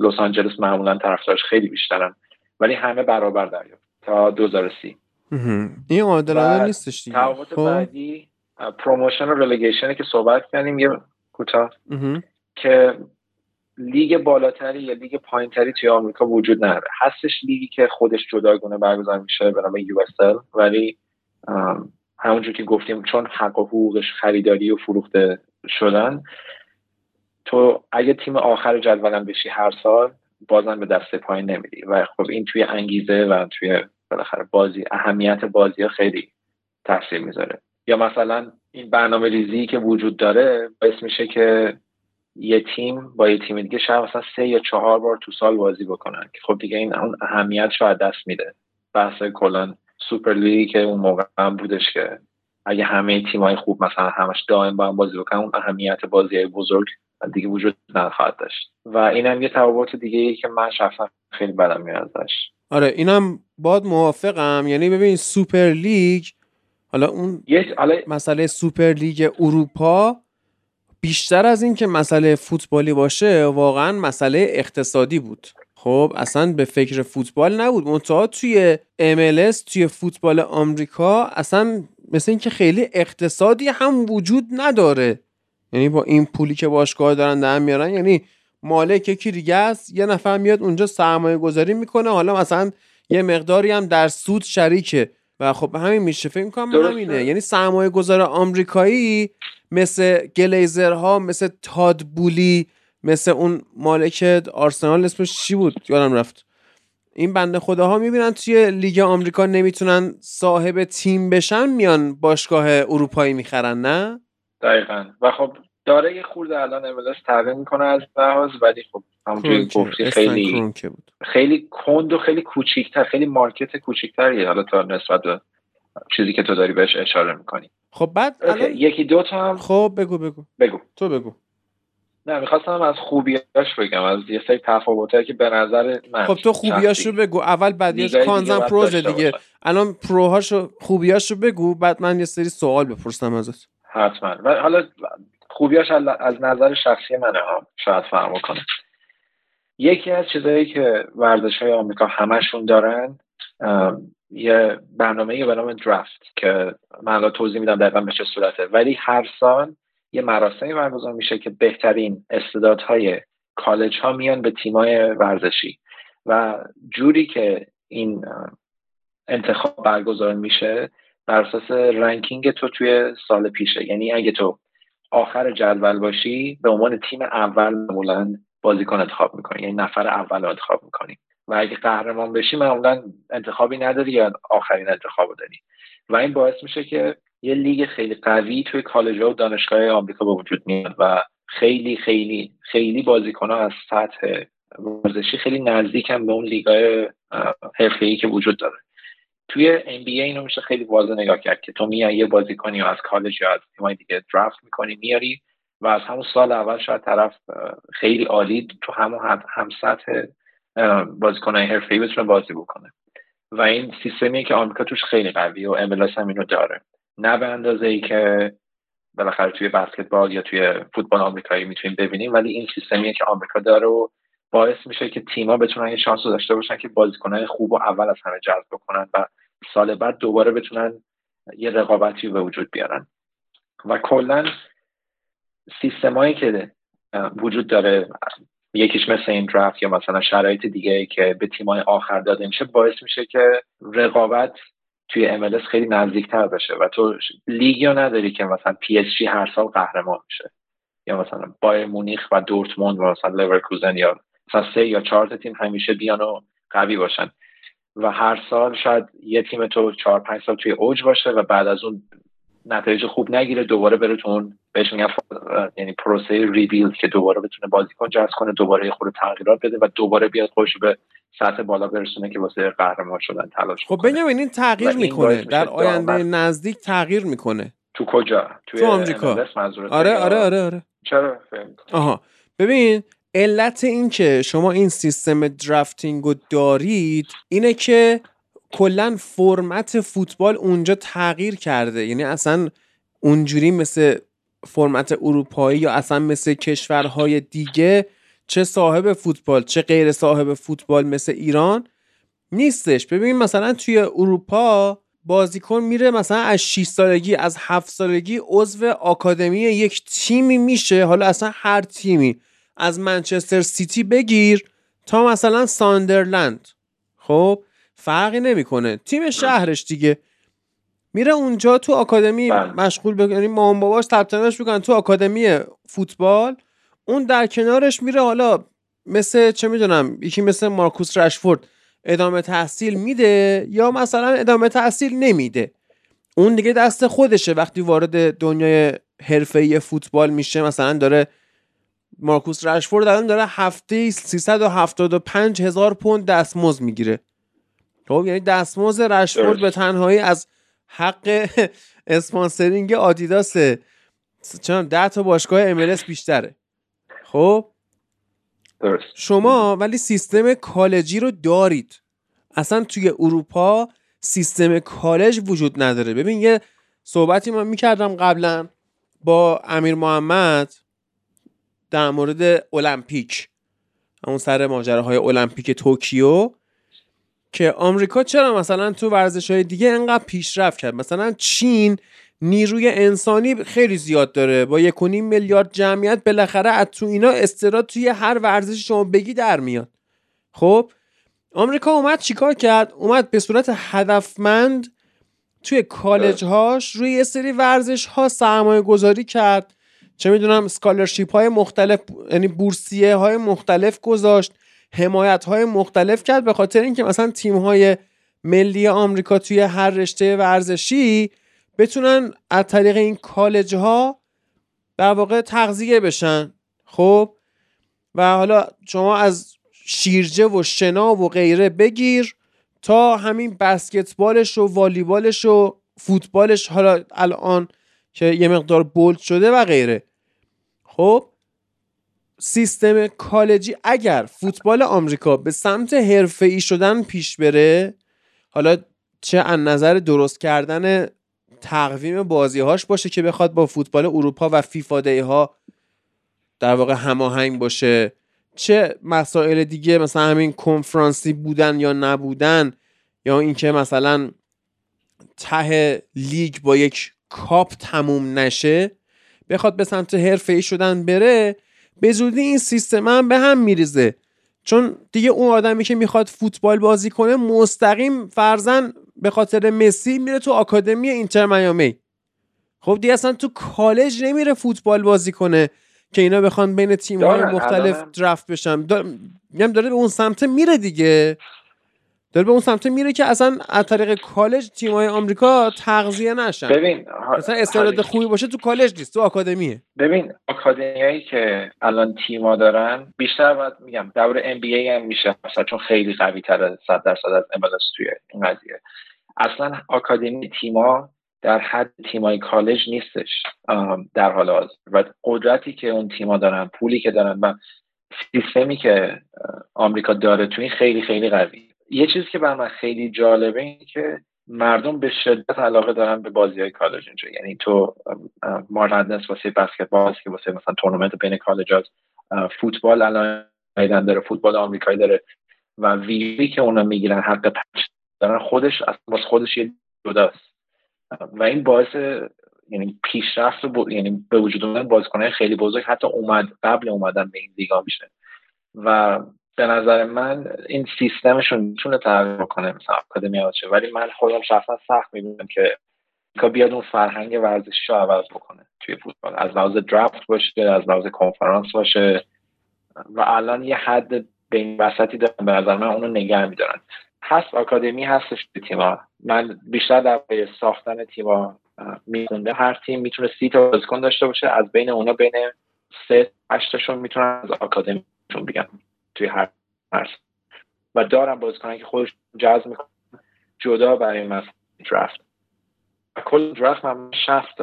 لس آنجلس معمولا طرفدارش خیلی بیشترن. ولی همه برابر دریافت تا 2030 این عادلانه نیستش دیگه. خب. بعدی promotion و relegation که صحبت کردیم یه کوتاه. که لیگ بالاتری یا لیگ پایینتری توی آمریکا وجود نداره. هستش لیگی که خودش جداگونه برگزار میشه به نام یو ولی همونجور که گفتیم چون حق و حقوقش خریداری و فروخته شدن تو اگه تیم آخر جدولم بشی هر سال بازم به دسته پایین نمیری. و خب این توی انگیزه و توی بالاخره بازی اهمیت بازی ها خیلی تاثیر می‌ذاره. یا مثلا این برنامه ریزی که وجود داره باعث میشه که یه تیم با یه تیم دیگه شاید مثلا سه یا چهار بار تو سال بازی بکنن. که خب دیگه این اون اهمیت شاید دست میده. بحث کلا سوپر لیگ که اون موقع هم بودش که اگه همه تیمای خوب مثلا همش دائم با هم بازی بکنن اون اهمیت بازی بزرگ دیگه وجود نخواهد داشت. و اینم یه تفاوت دیگه ای که من شخصا خیلی بدم میاد آره اینم باهات موافقم. یعنی ببین سوپر لیگ حالا اون مسئله سوپر لیگ اروپا بیشتر از این که مسئله فوتبالی باشه واقعا مسئله اقتصادی بود. خب اصلا به فکر فوتبال نبود. منتها توی MLS توی فوتبال آمریکا اصلا مثل اینکه خیلی اقتصادی هم وجود نداره. یعنی با این پولی که باشگاه دارن در میارن یعنی مالک یکی دیگه است یه نفر میاد اونجا سرمایه گذاری می‌کنه. حالا مثلا یه مقداری هم در سود شریکه. و خب همین میشه. فکر می‌کنم همینه. یعنی سرمایه گذار آمریکایی مثل گلیزرها مثل تاد بولی مثل اون مالک آرسنال اسمش چی بود؟ یادم رفت. این بنده خداها می‌بینن توی لیگ آمریکا نمی‌تونن صاحب تیم بشن میان باشگاه اروپایی می‌خرن نه؟ دقیقا. و خب داره یه خورده الان املاس تغییر می‌کنه از لحاظ ولی خب همونجوری گفتی خیلی خیلی کند و خیلی کوچیکتر خیلی مارکت کوچیکتریه. حالا تا نسبت به چیزی که تو داری بهش اشاره می‌کنی. خب بعد الان... یکی دو تا هم خب بگو بگو. بگو. تو بگو. نه می‌خواستم از خوبیاش بگم از یه سری تفاوتایی که به نظر من خب تو خوبیاشو بگو. اول بعدیش کانزن پروز دیگه الان پروهاشو خوبیاشو بگو بعد من یه سری سوال بپرسم ازت. حتما. و حالا خوبیاش از نظر شخصی منه ها. شاید فهم کنه یکی از چیزهایی که ورزش های آمریکا همشون دارن یه برنامه به نام درافت که من توضیح میدم دقیقا به چه صورته. ولی هر سال یه مراسمی برگزار میشه که بهترین استعدادهای کالج ها میان به تیمای ورزشی. و جوری که این انتخاب برگزار میشه بر اساس رنکینگ تو توی سال پیشه. یعنی اگه تو آخر جدول باشی به عنوان تیم اول معمولا بازیکن انتخاب می‌کنی. یعنی نفر اول انتخاب می‌کنی. و اگه قهرمان بشی معمولا انتخابی نداری یا آخرین انتخاب داری. و این باعث میشه که یه لیگ خیلی قوی توی کالج و دانشگاه آمریکا به وجود میاد و خیلی خیلی خیلی بازیکن ها از سطح ورزشی خیلی نزدیکن به اون لیگای حرفه‌ای که وجود داره. توی NBA اینو میشه خیلی واضح نگاه کرد که تو میای یه بازیکنی از کالج یا از تیمای دیگه درافت می‌کنی میاری و از همون سال اول شاید طرف خیلی عالی تو همون هم سطح بازیکنهای حرفه‌ای بتونه بازی بکنه. و این سیستمی که آمریکا توش خیلی قوی و ام هم اینو داره. نه به اندازه ای که بالاخره توی بسکتبال یا توی فوتبال آمریکایی می‌تونیم ببینیم ولی این سیستمی که آمریکا داره و باعث میشه که تیما بتونن یه شانس رو داشته باشن که بازیکنهای خوب و اول از همه جذب بکنن و سال بعد دوباره بتونن یه رقابتی به وجود بیارن. و کلا سیستمایی که وجود داره یکیش مثل این draft یا مثلا شرایط دیگه که به تیمای آخر داده میشه باعث میشه که رقابت توی MLS خیلی نزدیکتر بشه و تو لیگیو نداری که مثلا پی اس جی هر سال قهرمان میشه. یا مثلا بایرن مونیخ و دورتموند و مثلا لورکوزن یا مثلا سه یا چهار تا تیم همیشه بیان و قوی باشن. و هر سال شاید یه تیم تو چهار پنج سال توی اوج باشه و بعد از اون نتایج خوب نگیره دوباره بره تو اون بهش میگن یعنی پروسه ریبیلد که دوباره بتونه بازیکن جذب کنه دوباره خود تغییرات بده و دوباره بیاد خودش به سطح بالا برسونه که واسه قهرمان شدن تلاش خب بنیامین این تغییر می‌کنه. در آینده نزدیک تغییر می‌کنه. تو کجا؟ تو آمریکا. آره آره آره آره. چرا آها. ببین علت این که شما این سیستم درافتینگ رو دارید اینه که کلا فرمت فوتبال اونجا تغییر کرده. یعنی اصلا اونجوری مثل فرمت اروپایی یا اصلا مثل کشورهای دیگه چه صاحب فوتبال چه غیر صاحب فوتبال مثل ایران نیستش. ببین مثلا توی اروپا بازیکن میره مثلا از 6 سالگی از 7 سالگی عضو آکادمی یک تیمی میشه. حالا اصلا هر تیمی از منچستر سیتی بگیر تا مثلا ساندرلند. خب فرقی نمی‌کنه. تیم شهرش دیگه. میره اونجا تو آکادمی بله. مشغول به یعنی مام باباش ثبت می‌کنن تو آکادمی فوتبال. اون در کنارش میره حالا مثل چه می‌دونم یکی مثل مارکوس رشفورد ادامه تحصیل میده یا مثلا ادامه تحصیل نمیده. اون دیگه دست خودشه. وقتی وارد دنیای حرفه‌ای فوتبال میشه مثلا داره مارکوس رشفورد الان داره هفته 375 هزار پوند دستمزد می‌گیره. خب یعنی دستمزد رشفورد به تنهایی از حق اسپانسرینگ آدیداس چون ده تا باشگاه املس بیشتره. خب؟ درست. شما ولی سیستم کالجی رو دارید. اصلا توی اروپا سیستم کالج وجود نداره. ببین یه صحبتی من می‌کردم قبلا با امیر محمد. در مورد المپیک همون سر ماجراهای المپیک توکیو که آمریکا چرا مثلا تو ورزش های دیگه انقدر پیشرفت کرد؟ مثلا چین نیروی انسانی خیلی زیاد داره با یک میلیارد جمعیت بالاخره از تو اینا استراد توی هر ورزش شما بگی در میاد. خب آمریکا اومد چیکار کرد؟ اومد به صورت هدفمند توی کالج هاش روی یه سری ورزش ها سرمایه گذاری کرد. چه می‌دونم سکالرشیپ های مختلف یعنی بورسیه های مختلف گذاشت حمایت های مختلف کرد به خاطر اینکه مثلا تیم های ملی آمریکا توی هر رشته ورزشی بتونن از طریق این کالج ها در واقع تغذیه بشن. خب؟ و حالا شما از شیرجه و شنا و غیره بگیر تا همین بسکتبالش و والیبالش و فوتبالش. حالا الان که یه مقدار بولد شده و غیره. خب سیستم کالجی اگر فوتبال آمریکا به سمت ای شدن پیش بره حالا چه از نظر درست کردن تقویم بازی هاش باشه که بخواد با فوتبال اروپا و فیفا ها در واقع هماهنگ باشه چه مسائل دیگه مثلا همین کنفرانسی بودن یا نبودن یا اینکه مثلا ته لیگ با یک کاپ تموم نشه بخواد به سمت حرفه ای شدن بره به زودی این سیستم هم به هم میریزه. چون دیگه اون آدمی که می‌خواد فوتبال بازی کنه مستقیم فرزن به خاطر مسی میره تو آکادمی اینتر میامی. خب دیگه اصلا تو کالج نمیره فوتبال بازی کنه که اینا بخوان بین تیم های مختلف درفت بشن. میگم داره به اون سمت میره دیگه. داره به اون سمت میره که اصلا از طریق کالج تیم های آمریکا تغذیه نشن. ببین مثلا استعداد خوبی باشه تو کالج نیست تو آکادمیه. ببین آکادمیایی که الان تیما دارن بیشتر باید میگم دور ام بی ای هم میشه مثلا چون خیلی قوی تر 100 درصد از ام توی این قضیه. اصلا آکادمی تیما در حد تیمای کالج نیستش در حال حاضر. و قدرتی که اون تیما دارن پولی که دارن و سیستمی که آمریکا داره توی خیلی خیلی قوی یه چیزی که بر من خیلی جالبه اینه که مردم به شدت علاقه دارن به بازی های کالج اینجا. یعنی تو مارندنس واسه بسکتبال که واسه مثلا تورنمنت بین کالج فوتبال الان داره فوتبال آمریکایی داره. و ویوی که اونا می‌گیرن حق پخش دارن خودش از خودش یه جداست. و این باعث یعنی پیشرفت یعنی به وجود اومدن بازیکنهای خیلی بزرگ حتی اومد قبل اومدن به این لیگا میشه. و به نظر من این سیستمشون می‌تونه تغییر کنه مثلا آکادمی باشه ولی من خودم شخصا سخت می‌بینم که که بیاد اون فرهنگ ورزشی رو عوض بکنه توی فوتبال. از لحاظ درافت باشه از لحاظ کنفرانس باشه. و الان یه حد بین وسطی دارن به نظر من اونو نگه میدارن. هست آکادمی هستش به تیما من بیشتر در ساختن تیما میخونده هر تیم می‌تونه سی تا بازیکن داشته باشه. از بین اونا بین سه هشتشون می‌تونن از آکادمیشون بیان. توی هر مرز و دارم بازیکنان که خودش جذب می‌کنن جدا برای مثلا درفت و کل درفت من شفت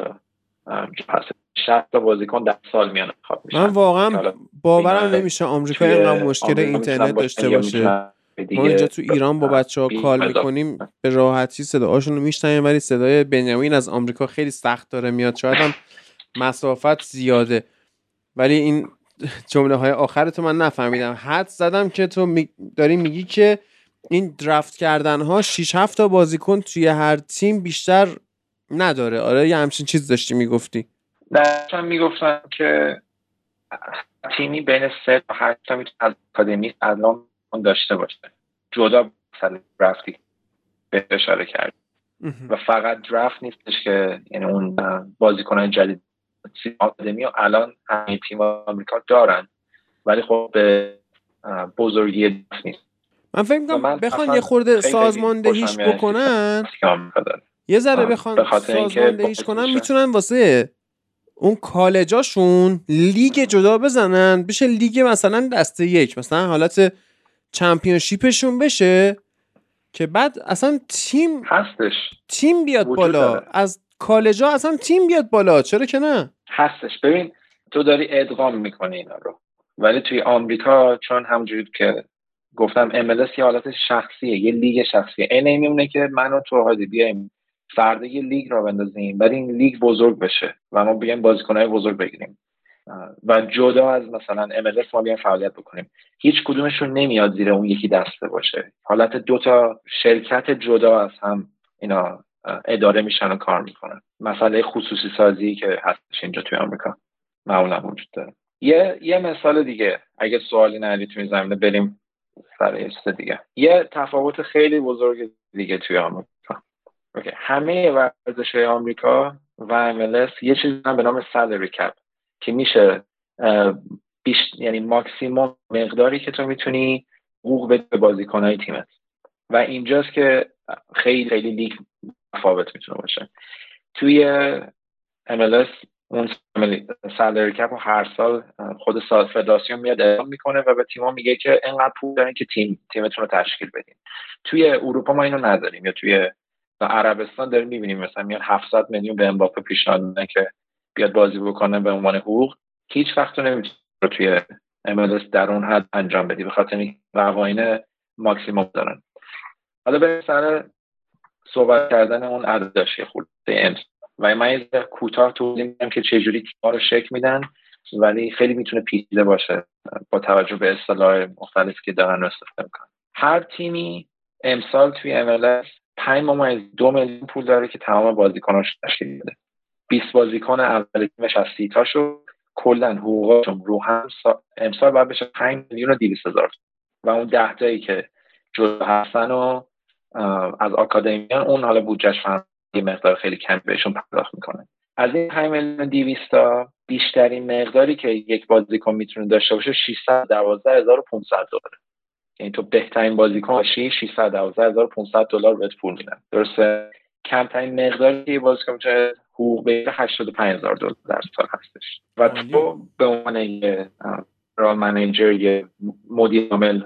شفت بازیکن در سال میان انتخاب من واقعا باورم نمیشه آمریکا اینقدر مشکل اینترنت داشته باشه. ما اینجا تو ایران با بچه ها کال می‌کنیم به راحتی صداهاشون رو میشنیم ولی صدای بنیامین از آمریکا خیلی سخت داره میاد. شاید هم مسافت زیاده. ولی این جمله های آخر تو من نفهمیدم. حد زدم که تو می... داری میگی که این درفت کردن ها 6 7 تا بازیکن توی هر تیم بیشتر نداره. آره یه همچین چیز داشتی می‌گفتی. نه می‌گفتم که تیمی بین سه تا هشت تا می‌تونه از اکادمی الان داشته باشه. جدا مثلا درفتی به اشاره کرد و فقط درفت نیستش که یعنی اون بازیکنان جدید آکادمی الان همه تیم آمریکا دارن ولی خب به بزرگی نیست. من فکر می‌کنم بخوان یه خورده سازماندهیش بکنن. یه ذره بخوان سازماندهیش کنن می‌تونن واسه اون کالجاشون لیگ جدا بزنن. بشه لیگ مثلا دسته یک مثلا حالت چمپیونشیپشون بشه که بعد اصلا تیم هستش. تیم بیاد بالا. از کالجا اصلا تیم بیاد بالا. چرا که نه؟ هستش. ببین تو داری ادغام می‌کنی اینا رو. ولی توی آمریکا چون همجوری که گفتم MLS یه حالت شخصیه یه لیگ شخصیه. این میمونه که من و تو هادی بیایم فردا یه لیگ را بندازیم ولی این لیگ بزرگ بشه و ما بیایم بازیکنهای بزرگ بگیریم. و جدا از مثلا MLS ما بیایم فعالیت بکنیم. هیچ کدومشون نمیاد زیر اون یکی دسته باشه. حالت دوتا شرکت جدا از هم اینا اداره میشن و کار می‌کنن. مسئله خصوصی سازی که هستش اینجا توی آمریکا. معمولا وجود داره. یه یه مثال دیگه. اگه سوالی نداری توی زمینه بریم سر یه دیگه. یه تفاوت خیلی بزرگ دیگه توی آمریکا. اوکی. همه ورزش آمریکا و MLS یه چیزی به نام سالری کپ که میشه بیش یعنی ماکسیموم مقداری که تو می‌تونی حقوق بده به بازیکنهای تیمت. و اینجاست که خیلی خیلی لیگ متفاوت می‌تونه باشه. توی MLS اون سالری کپ هر سال خود فدراسیون میاد اعلام می‌کنه و به تیم‌ها میگه که اینقدر پول دارین که تیم تیمتون رو تشکیل بدین. توی اروپا ما اینو نداریم یا توی عربستان داریم می‌بینیم مثلا میاد 700 میلیون به امباپه پیشنهاد میدن که بیاد بازی بکنه به عنوان حقوق. هیچ وقت تو نمی‌تونی توی MLS در اون حد انجام بدی به خاطر قوانین ماکسیموم دارن. حالا به سر صحبت کردن اون عددش خورده. و من یه کوتاه توضیح میدم که چجوری تیم‌ها رو شکل میدن ولی خیلی می‌تونه پیچیده باشه با توجه به اصطلاح مختلفی که دارن استفاده می‌کنن. هر تیمی امسال توی MLS 5 ممیز دو میلیون پول داره که تمام بازیکناش تشکیل میده 20 بازیکن اول تیمش از سی تاشو کلا حقوقاشون رو هم امسال باید بشه 5 میلیون و 200 هزار و اون 10 تایی که جلو هستن و از آکادمیان اون حالا بودجهش یه مقدار خیلی کم بهشون پرداخت می‌کنه. از این 5 میلیون 200 تا بیشترین مقداری که یک بازیکن می‌تونه داشته باشه 612500 دلار یعنی تو بهترین بازیکن باشی 612500 دلار بهت پول میدن. درسته؟ کمترین مقداری که بازیکن می‌تونه حقوق بگیره 85000 دلار در سال هستش. و تو به عنوان یه رال منیجر یه مدیر عامل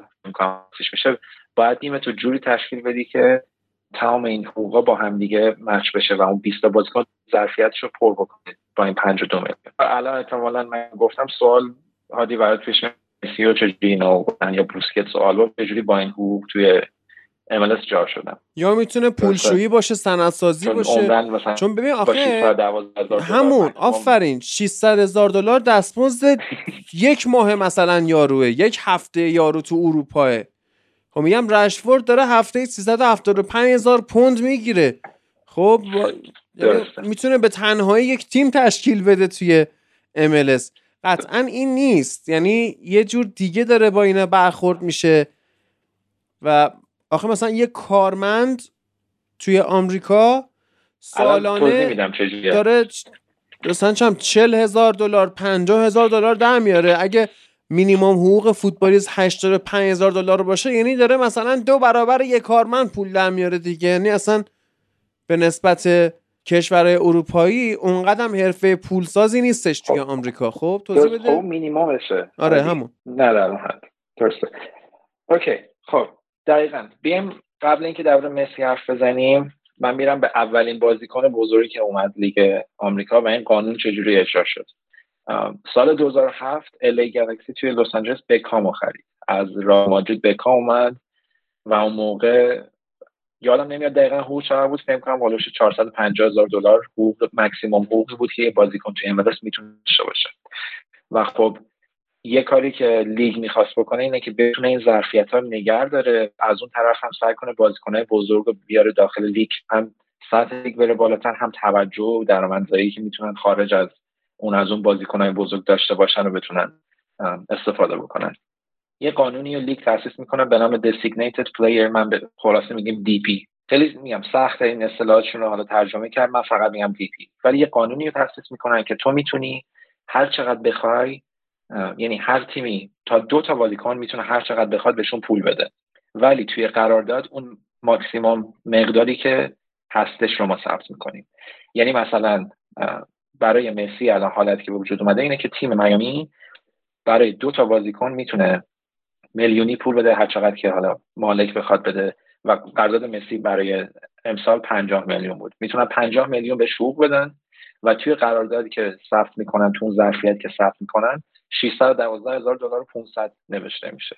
میشه. باید تیم تو جوری تشکیل بدی که تمام این حقوقا با هم دیگه مچ بشه و اون 20 تا بازیکن ظرفیتش رو پر بکنه با این 5 دو میلیون. الان احتمالا من گفتم سوال هادی برات پیش مسی و چجوری اینو یا بروسکت سوال چجوری با این حقوق توی MLS جا شدم یا می‌تونه پولشویی باشه سندسازی باشه. چون ببین آخه همون آفرین 600 هزار دلار دستمزد یک ماه مثلا یاروه یک هفته یارو تو اروپاه. خب میگم رشفورد داره هفته 375 هزار پوند می‌گیره. خب یعنی می‌تونه به تنهایی یک تیم تشکیل بده توی MLS قطعا این نیست. یعنی یه جور دیگه داره با اینا برخورد میشه. و آخه مثلا یه کارمند توی آمریکا سالانه داره مثلا چم چل هزار دلار پنجاه هزار دلار در میاره. اگه مینیمم حقوق فوتبالیست 85 هزار دلار باشه یعنی داره مثلا دو برابر یک کارمند پول در میاره دیگه. یعنی اصلا به نسبت کشورهای اروپایی اونقدر حرفه پولسازی نیستش توی خب. آمریکا. خب توضیح بده. خب مینیممشه. آره همون. نه در حد درسته. اوکی خب دقیقا. بیم قبل اینکه در مسی حرف بزنیم من میرم به اولین بازیکن بزرگی که اومد لیگ آمریکا و این قانون چجوری اجرا شد. سال 2007 الی گلکسی توی لس آنجلس بکامو خرید. از را مادرید بکام اومد و اون موقع یادم نمیاد دقیقا حقوق چقدر بود فکر کنم بالوش 450 هزار دلار حقوق مکسیموم حقوقی بود که بازیکن توی MLS می‌تونه داشته باشه. و خب یه کاری که لیگ می‌خواست بکنه اینه که بتونه این ظرفیت ها نگه داره از اون طرف هم سعی کنه بازیکنهای بزرگ بیاره داخل لیگ هم سطح لیگ بره بالاتر هم توجه و درآمدزایی که می‌تونن خارج از اون از اون بازیکنهای بزرگ داشته باشن و بتونن استفاده بکنن. یه قانونی رو لیگ تاسیس می‌کنه به نام designated player. من به خلاصه میگیم DP خیلی میگم سخت این اصطلاحاتشون رو حالا ترجمه کرد من فقط میگم DP ولی یه قانونی رو تاسیس می‌کنن که تو می‌تونی هر چقدر بخوای یعنی هر تیمی تا دو تا بازیکن می‌تونه هر چقدر بخواد بهشون پول بده. ولی توی قرارداد اون ماکسیموم مقداری که هستش رو ما ثبت می‌کنیم. یعنی مثلا برای مسی الان حالتی که به وجود اومده اینه که تیم میامی برای دو تا بازیکن می‌تونه میلیونی پول بده هر چقدر که حالا مالک بخواد بده. و قرارداد مسی برای امسال 50 میلیون بود. می‌تونن 50 میلیون به حقوق بدن و توی قراردادی که ثبت می‌کنن تو اون ظرفیت که ثبت می‌کنن 612 هزار دلار و 500 نوشته میشه.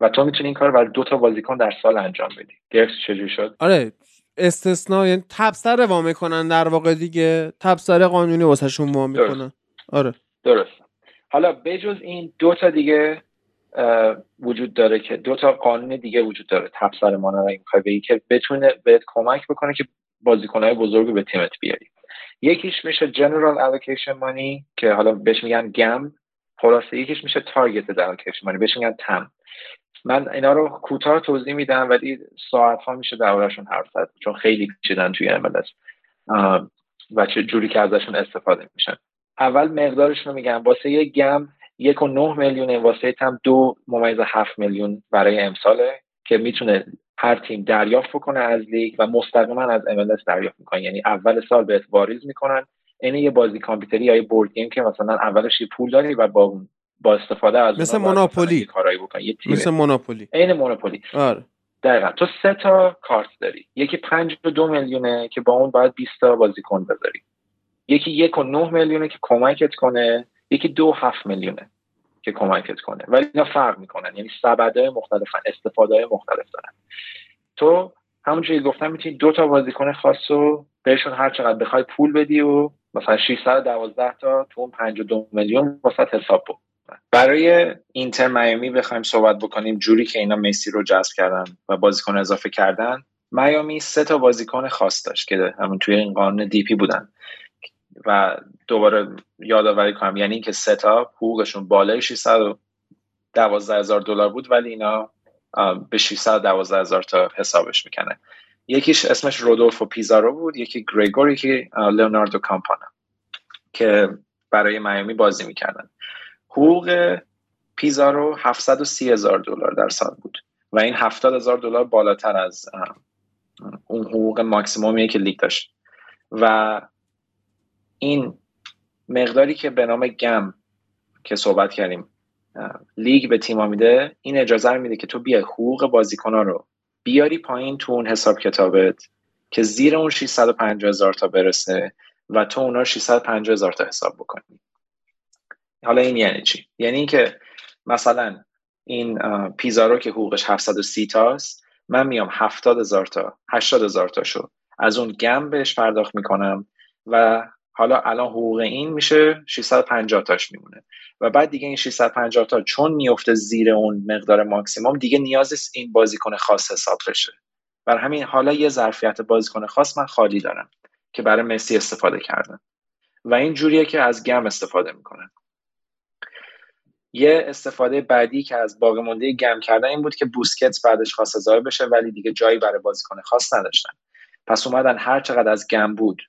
و تو می‌تونی این کار برای دو تا بازیکن در سال انجام بدی. گرفت چجوری شد؟ آره استثنا یعنی تبصره وا می‌کنن در واقع دیگه. تبصره قانونی واسهشون وا می‌کنن. آره. درست. حالا بجز این دو تا دیگه وجود داره که دو تا قانون دیگه وجود داره. تبصره مانند این بگی که بتونه بهت کمک بکنه که بازیکنهای بزرگ به تیمت بیاری. یکیش میشه General Allocation Money که حالا بهش میگن گم. خلاصه یکیش میشه Targeted Allocation Money بهش میگن تم. من اینا رو کوتاه توضیح میدم ولی ساعت ها میشه دربارهشون حرف زد چون خیلی پیچیدن توی MLS و چه جوری که ازشون استفاده میشن. اول مقدارشون رو میگم واسه یه گم یک و نه میلیون واسه تم دو ممیز هفت میلیون برای امساله که می‌تونه هر تیم دریافت بکنه از لیگ و مستقیما از MLS دریافت می‌کنه. یعنی اول سال بهت واریز می‌کنن. این یه بازی کامپیوتری یا یه بورد گیم که مثلا اولش یه پول داری و با با استفاده از مثل مونوپولی کارایی بکن یه مثل مونوپولی عین مونوپولی آره. دقیقا. تو سه تا کارت داری. یکی پنج و دو میلیونه که با اون باید 20 تا بازیکن بذاری. یکی یک و نه میلیونه که کمکت کنه. یکی دو هفت میلیونه که کمکت کنه. ولی اینا فرق می‌کنن. یعنی سبدهای مختلفن. استفاده مختلف دارن. تو همونجوری گفتم می‌تونی دو تا بازیکن خاص رو بهشون هر چقدر بخوای پول بدی و مثلا 612 تا تو اون 52 میلیون واسه حساب بود برای اینتر میامی بخوایم صحبت بکنیم جوری که اینا مسی رو جذب کردن و بازیکن اضافه کردن. میامی سه تا بازیکن خاص داشت که همون توی این قانون دی پی بودن. و دوباره یادآوری کنم یعنی اینکه سه تا حقوقشون بالای 612 هزار دلار بود ولی اینا به 612 هزار تا حسابش می‌کنه. یکیش اسمش رودولفو پیزارو بود یکی گریگور یکی لئوناردو کامپانا که برای میامی بازی می‌کردن. حقوق پیزارو 730 هزار دلار در سال بود. و این 70 هزار دلار بالاتر از اون حقوق ماکسیمومیه که لیگ داشت. و این مقداری که به نام گم که صحبت کردیم لیگ به تیما میده این اجازه رو میده که تو بیا حقوق بازیکنها رو بیاری پایین تو اون حساب کتابت که زیر اون 650 هزار تا برسه و تو اونا 650 هزار تا حساب بکنی. حالا این یعنی چی؟ یعنی اینکه مثلا این پیزارو که حقوقش 730 تاست من میام 70 هزار تا 80 هزار تا شو. از اون گم بهش پرداخت می‌کنم و حالا الان حقوق این میشه 650 تاش میمونه. و بعد دیگه این 650 تا چون میفته زیر اون مقدار ماکسیموم دیگه نیاز این بازیکن خاص حساب بشه. بر همین حالا یه ظرفیت بازیکن خاص من خالی دارم که برای مسی استفاده کردن و این جوریه که از گم استفاده می‌کنن یه استفاده بعدی که از باقی مونده گم کردن این بود که بوسکتس بعدش خاص هزار بشه ولی دیگه جایی برای بازیکن خاص نداشتن. پس اومدن هر چقدر از گم بود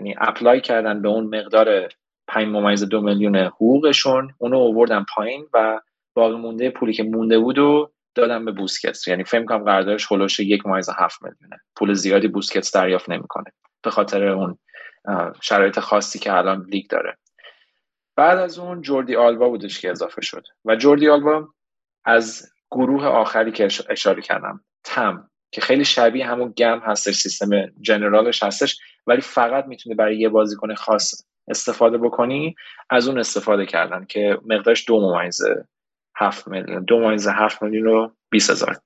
یعنی اپلای کردن به اون مقدار 5 ممیز دو میلیون حقوقشون اونو اووردن پایین و باقی مونده پولی که مونده بود و دادن به بوسکتس یعنی فکر کنم قراردادش هولوش یک ممیز هفت میلیونه. پول زیادی بوسکتس دریافت نمی‌کنه به خاطر اون شرایط خاصی که الان لیگ داره. بعد از اون جوردی آلبا بودش که اضافه شد. و جوردی آلبا از گروه آخری که اشاره کردم تم که خیلی شبیه همون گم هستش سیستم جنرالش هستش ولی فقط می‌تونه برای یه بازیکن خاص استفاده بکنی. از اون استفاده کردن که مقدارش دو ممیزه هفت میلیون دو ممیزه هفت میلیون رو بیس هزار.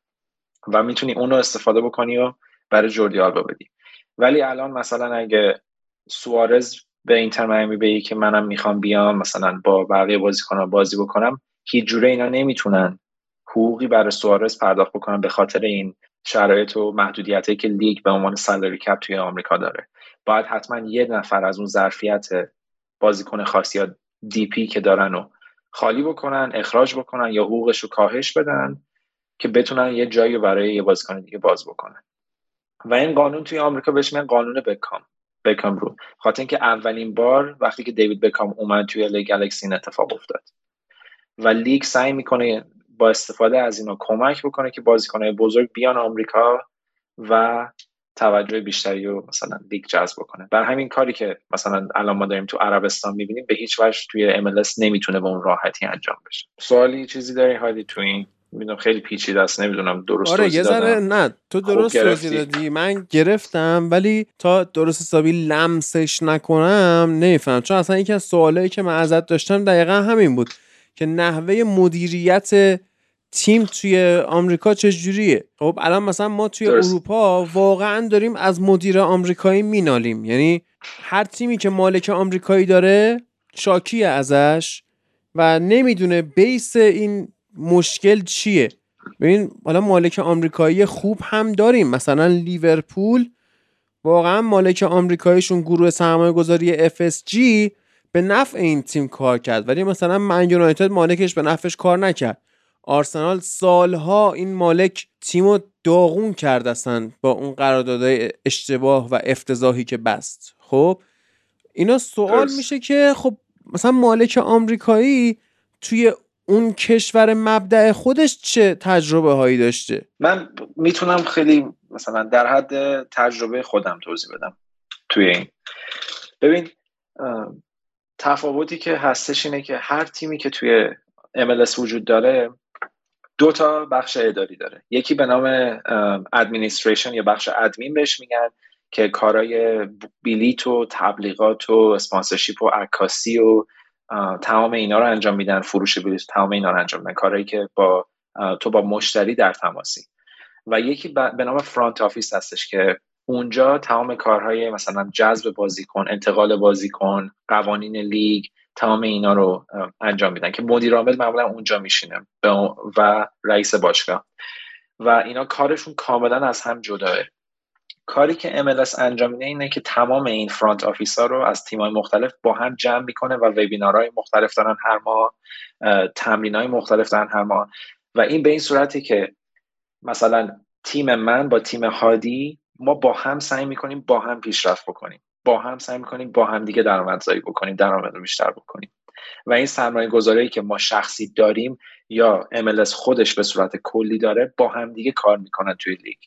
و می‌تونی اون رو استفاده بکنی و برای جوردی آلبا بدی. ولی الان مثلا اگه سوارز به اینتر میامی بگی که منم می‌خوام بیام مثلا با بقیه بازیکنان بازی بکنم. هیچ جوره اینا نمی‌تونن حقوقی برای سوارز پرداخت بکنن به خاطر این شرایط و محدودیتی که لیگ به عنوان سالری کپ توی آمریکا داره. باید حتما یه نفر از اون ظرفیت بازیکن خاصی یا دی پی که دارن و خالی بکنن اخراج بکنن یا حقوقش رو کاهش بدن که بتونن یه جایی برای یه بازیکن دیگه باز بکنن. و این قانون توی آمریکا بهش میگن قانون بکام بکام رو. خاطر اینکه اولین بار وقتی که دیوید بکام اومد توی لیگ گلکسی این اتفاق افتاد. و لیگ سعی می‌کنه با استفاده از اینا کمک بکنه که بازیکنهای بزرگ بیان آمریکا و توجه بیشتری رو مثلا لیگ جذب بکنه. بر همین کاری که مثلا الان ما داریم تو عربستان می‌بینیم به هیچ وجه توی MLS نمی‌تونه به اون راحتی انجام بشه. سوالی چیزی داری حالی تو این می‌دونم خیلی پیچیده است نمی‌دونم درست آره یه ذره نه تو درست توضیح دادی. من گرفتم ولی تا درست حسابی لمسش نکنم نمیفهم چون اصلا یکی از سوالایی که من ازت داشتم دقیقا همین بود که نحوه مدیریت تیم توی آمریکا چجوریه؟ خب الان مثلا ما توی اروپا واقعا داریم از مدیر آمریکایی مینالیم. یعنی هر تیمی که مالک آمریکایی داره شاکیه ازش و نمی‌دونه بیس این مشکل چیه؟ ببین حالا مالک آمریکایی خوب هم داریم. مثلا لیورپول واقعا مالک آمریکاییشون گروه سرمایه گذاری FSG به نفع این تیم کار کرد. ولی مثلا من یونایتد مالکش به نفعش کار نکرد. آرسنال سالها این مالک تیم رو داغون کرد اصلا با اون قراردادهای اشتباه و افتضاحی که بست. خب؟ اینا سوال میشه که خب مثلا مالک آمریکایی توی اون کشور مبدع خودش چه تجربه هایی داشته؟ من می‌تونم خیلی مثلا در حد تجربه خودم توضیح بدم توی این. ببین تفاوتی که هستش اینه که هر تیمی که توی MLS وجود داره دو تا بخش اداری داره. یکی به نام ادمینیستریشن یا بخش ادمین بهش میگن که کارای بلیت و تبلیغات و sponsorship و عکاسی و تمام اینا رو انجام میدن فروش بلیط تمام اینا رو انجام میدن. کارهایی که با تو با مشتری در تماسی. و یکی به نام front office هستش که اونجا تمام کارهای مثلا جذب بازیکن انتقال بازیکن قوانین لیگ تمام اینا رو انجام میدن که مدیر عامل معمولا اونجا میشینه و رئیس باشگاه. و اینا کارشون کاملا از هم جداه. کاری که MLS انجام میده اینه که تمام این front office ها رو از تیم های مختلف با هم جمع می‌کنه و وبینارهای مختلف دارن هر ماه تمرین های مختلف دارن هر ماه. و این به این صورتی که مثلا تیم من با تیم هادی ما با هم سعی می‌کنیم با هم پیشرفت بکنیم. با هم سعی می‌کنیم با هم دیگه درآمدزایی بکنیم درآمد رو بیشتر بکنیم. و این سرمایه گذاری که ما شخصی داریم یا MLS خودش به صورت کلی داره با هم دیگه کار می‌کنن توی لیگ.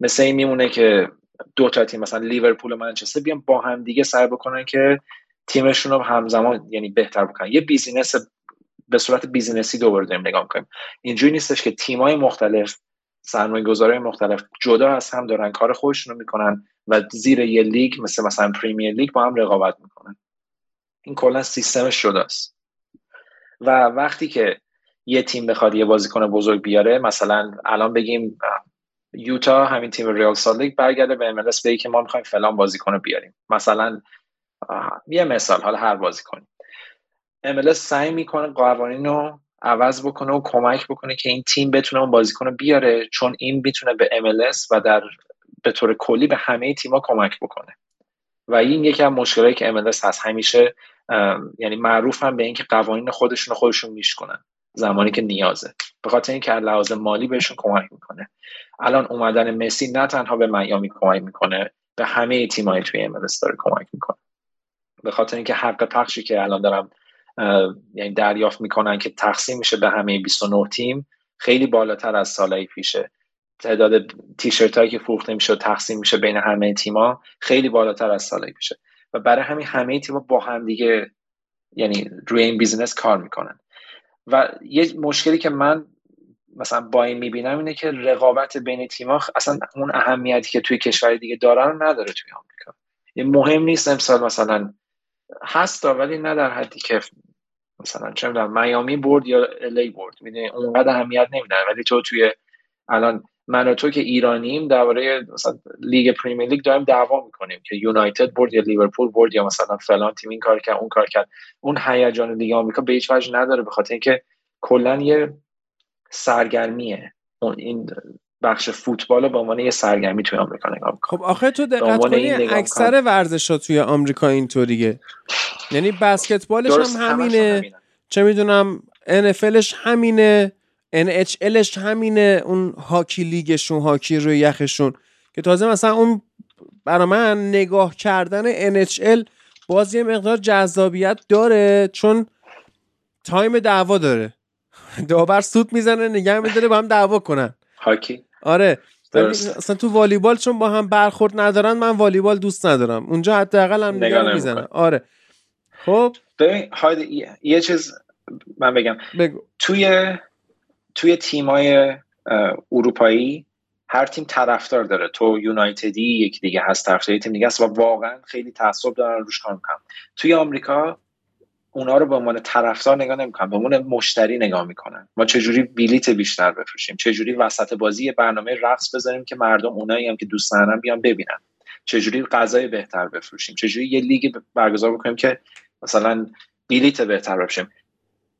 مثل این میمونه که دو تا تیم مثلا لیورپول و منچستر بیان با هم دیگه سعی بکنن که تیمشون رو همزمان یعنی بهتر بکنن. یه business به صورت business ی دوباره داریم نگاه می‌کنیم. اینجوری نیستش که تیمای مختلف سرمایه گذاره مختلف جدا از هم دارن کار خودشون رو می‌کنن و زیر یه لیگ مثل مثلا پریمیر لیگ با هم رقابت می‌کنن. این کلا سیستمش جداست. و وقتی که یه تیم بخواد یه بازیکن بزرگ بیاره مثلا الان بگیم یوتا همین تیم ریال سالت برگرده به MLS بگه که ما می‌خوایم فلان بازیکن رو بیاریم. مثلا یه مثال حالا هر بازیکن. MLS سعی می‌کنه قوانین رو عوض بکنه و کمک بکنه که این تیم بتونه اون بازیکن رو بیاره چون این می‌تونه به MLS و در به طور کلی به همه تیما کمک بکنه. و این یکی از مشکلاتی که MLS هست. همیشه یعنی معروف هم به اینکه قوانین خودشون خودشون میشکنن. زمانی که نیازه. به خاطر اینکه لحاظ مالی بهشون کمک می‌کنه. الان اومدن مسی نه تنها به میامی کمک می‌کنه به همه تیمای توی MLS داره کمک می‌کنه. به خاطر اینکه حق پخشی که الان دارم یعنی دریافت می‌کنن که تقسیم میشه به همه 29 تیم خیلی بالاتر از سالهای پیشه. تعداد تیشرت هایی که فروخته میشه و تقسیم میشه بین همه تیما خیلی بالاتر از سالهای پیشه. و برای همین همه تیما با هم دیگه یعنی روی این business کار می‌کنن. و یه مشکلی که من مثلا با این می‌بینم اینه که رقابت بین تیما اصلا اون اهمیتی که توی کشور دیگه دارن نداره توی آمریکا. یه مهم نیست امسال مثلا هست ولی نه در حدی که مثلا چه می‌دونم میامی برد یا LA برد. می‌دونی اونقدر اهمیت نمیدن. ولی تو توی الان من و تو که ایرانیم درباره مثلا لیگ پریمیر لیگ داریم دعوا می‌کنیم که یونایتد برد یا لیورپول برد یا مثلا فلان تیم این کار کرد اون کار کرد. اون هیجان لیگ آمریکا به هیچ وجه نداره به خاطر اینکه کلا یه سرگرمیه. اون این بخش فوتبال رو به عنوان یه سرگرمی توی آمریکا نگاه می‌کنه. خب آخه تو دقت کنی اکثر ورزشات توی آمریکا اینطوریه یعنی بسکتبالش هم همینه. چه می‌دونم NFLش همینه. NHLش همینه اون هاکی لیگشون هاکی روی یخشون. که تازه مثلا اون برا من نگاه کردن NHL باز یه مقدار جذابیت داره چون تایم دعوا داره. داور سود می‌زنه نگه میداره با هم دعوا کنن. هاکی. آره. اصلا تو والیبال چون با هم برخورد ندارن من والیبال دوست ندارم. اونجا حداقل هم نگاه می‌زنن. آره. خب؟ ببین یه چیز من بگم. بگو. توی توی تیمای اروپایی هر تیم طرفدار داره. تو یونایتدی یکی دیگه هست طرفدار تیم دیگه است و واقعا خیلی تعصب دارن روش کار می‌کنن. توی آمریکا اونا رو به عنوان طرفدار نگاه نمی‌کنن به عنوان مشتری نگاه می‌کنن. ما چجوری بلیت بیشتر بفروشیم؟ چجوری وسط بازی برنامه رقص بذاریم که مردم اونایی هم که دوست دارن بیان ببینن؟ چجوری غذای بهتر بفروشیم؟ چجوری یه لیگ برگزار بکنیم که مثلا بلیت بهتر بفروشیم؟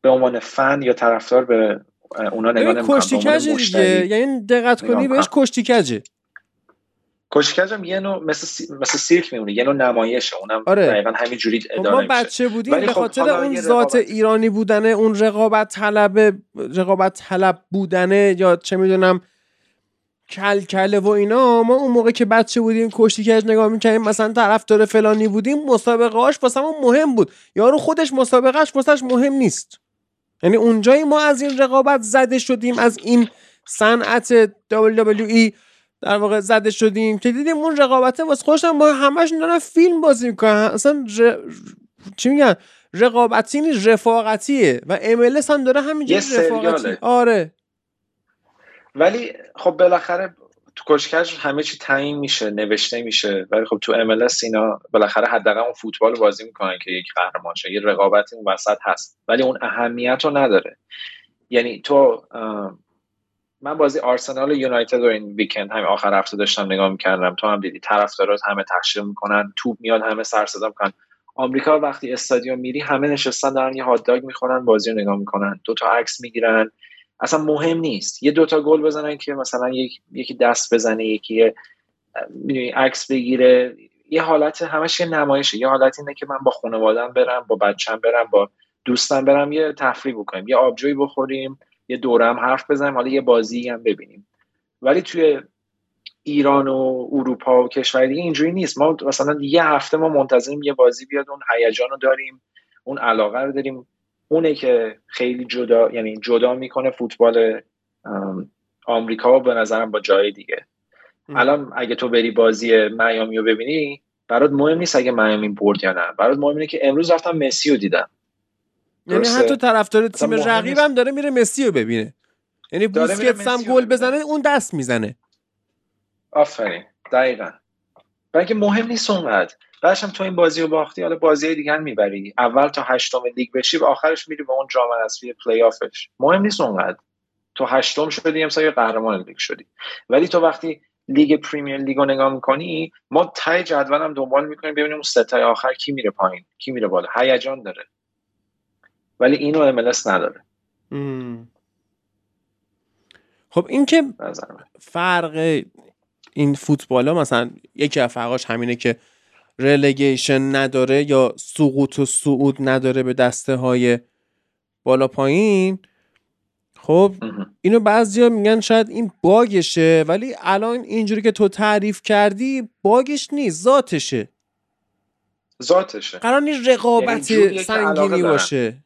به عنوان فن یا طرفدار به اونا نگاه نمی‌کنن کشتی دیگه؟ یعنی دقت کنی بهش کشتی کجه؟ کشکج هم یه نوع مثل, مثل سیرک میمونه یه نوع نمایشه اونم آره. دقیقا همین جوری خب اداره ما بچه بودیم به خب خاطر اون ذات ایرانی بودنه اون رقابت طلب رقابت طلب بودنه یا چه می‌دونم کل کله و اینا ما اون موقع که بچه بودیم کشتی کج نگاه می‌کنیم مثلا طرفدار فلانی بودیم مسابقه هاش واسه مهم بود. یارو خودش مسابقهش واسش مهم نیست. یعنی اونجایی ما از این رقابت زده شدیم از این صنعت WWE در واقع زده شدیم که دیدیم اون رقابته واسه خوشم با همش دارن فیلم بازی می‌کنن. اصلا ر... چی میگن؟ رقابتی رفاقتیه و MLS هم داره همینجوری رفاقتی. آره. ولی خب بالاخره تو کشکش همه چی تعیین میشه نوشته میشه. ولی خب تو MLS اینا بالاخره حداقل اون فوتبال بازی می‌کنن که یک قهرمان شه. یه رقابتی اون وسط هست. ولی اون اهمیت رو نداره. یعنی تو من بازی آرسنال یونایتد رو این ویکند همین آخر هفته داشتم نگاه می‌کردم. تو هم دیدی طرفدارات همه تحشیر می‌کنن توپ میاد همه سر صدا می‌کنن. آمریکا وقتی استادیوم میری همه نشستن دارن یه هات داگ می‌خورن بازی رو نگاه می‌کنن. دو تا عکس می‌گیرن. اصلا مهم نیست. یه دوتا گل بزنن که مثلا یک، یکی دست بزنه یکی می‌دونی عکس بگیره. یه حالت همش یه نمایشه. یه حالت اینه که من با خانوادم برم با بچم برم با دوستم برم یه تفریح بکنیم. یه آبجوی بخوریم یه دورم حرف بزنیم حالا یه بازی هم ببینیم. ولی توی ایران و اروپا و کشور دیگه اینجوری نیست. ما مثلا یه هفته ما منتظریم یه بازی بیاد اون هیجان رو داریم اون علاقه رو داریم. اونه که خیلی جدا یعنی جدا می‌کنه فوتبال آمریکا به نظرم با جای دیگه. الان اگه تو بری بازی میامی رو ببینی برات مهم نیست اگه میامی برد یا نه. برات مهم اینه که امروز رفتم مسی رو دیدم. یعنی حتی طرفدار تیم رقیبم داره میره مسی رو ببینه. یعنی بوسکتس هم گل بزنه اون دست می‌زنه. آفرین. دقیقا. بلکه مهم نیست اونقدر. بعدش تو این بازی رو باختی حالا بازی دیگه هم می‌بری. اول تا هشتم لیگ بشی و آخرش میری به اون جام حذفی پلی آفش مهم نیست اونقدر. تو هشتم شدی امسال قهرمان لیگ شدی. ولی تو وقتی لیگ پریمیر لیگ رو نگاه می‌کنی ما ته جدول هم دنبال می‌کنیم ببینیم اون سه تای آخر کی میره پایین کی میره بالا. هیجان داره. ولی اینو MLS نداره. خب این که فرق این فوتبال ها مثلا یکی از فرقاش همینه که رلگیشن نداره یا سقوط و صعود نداره به دسته های بالا پایین خب اینو بعضیا میگن شاید این باگشه ولی الان اینجوری که تو تعریف کردی باگش نیست ذاتشه. ذاتشه. قرار نیست رقابت یعنی سنگینی باشه.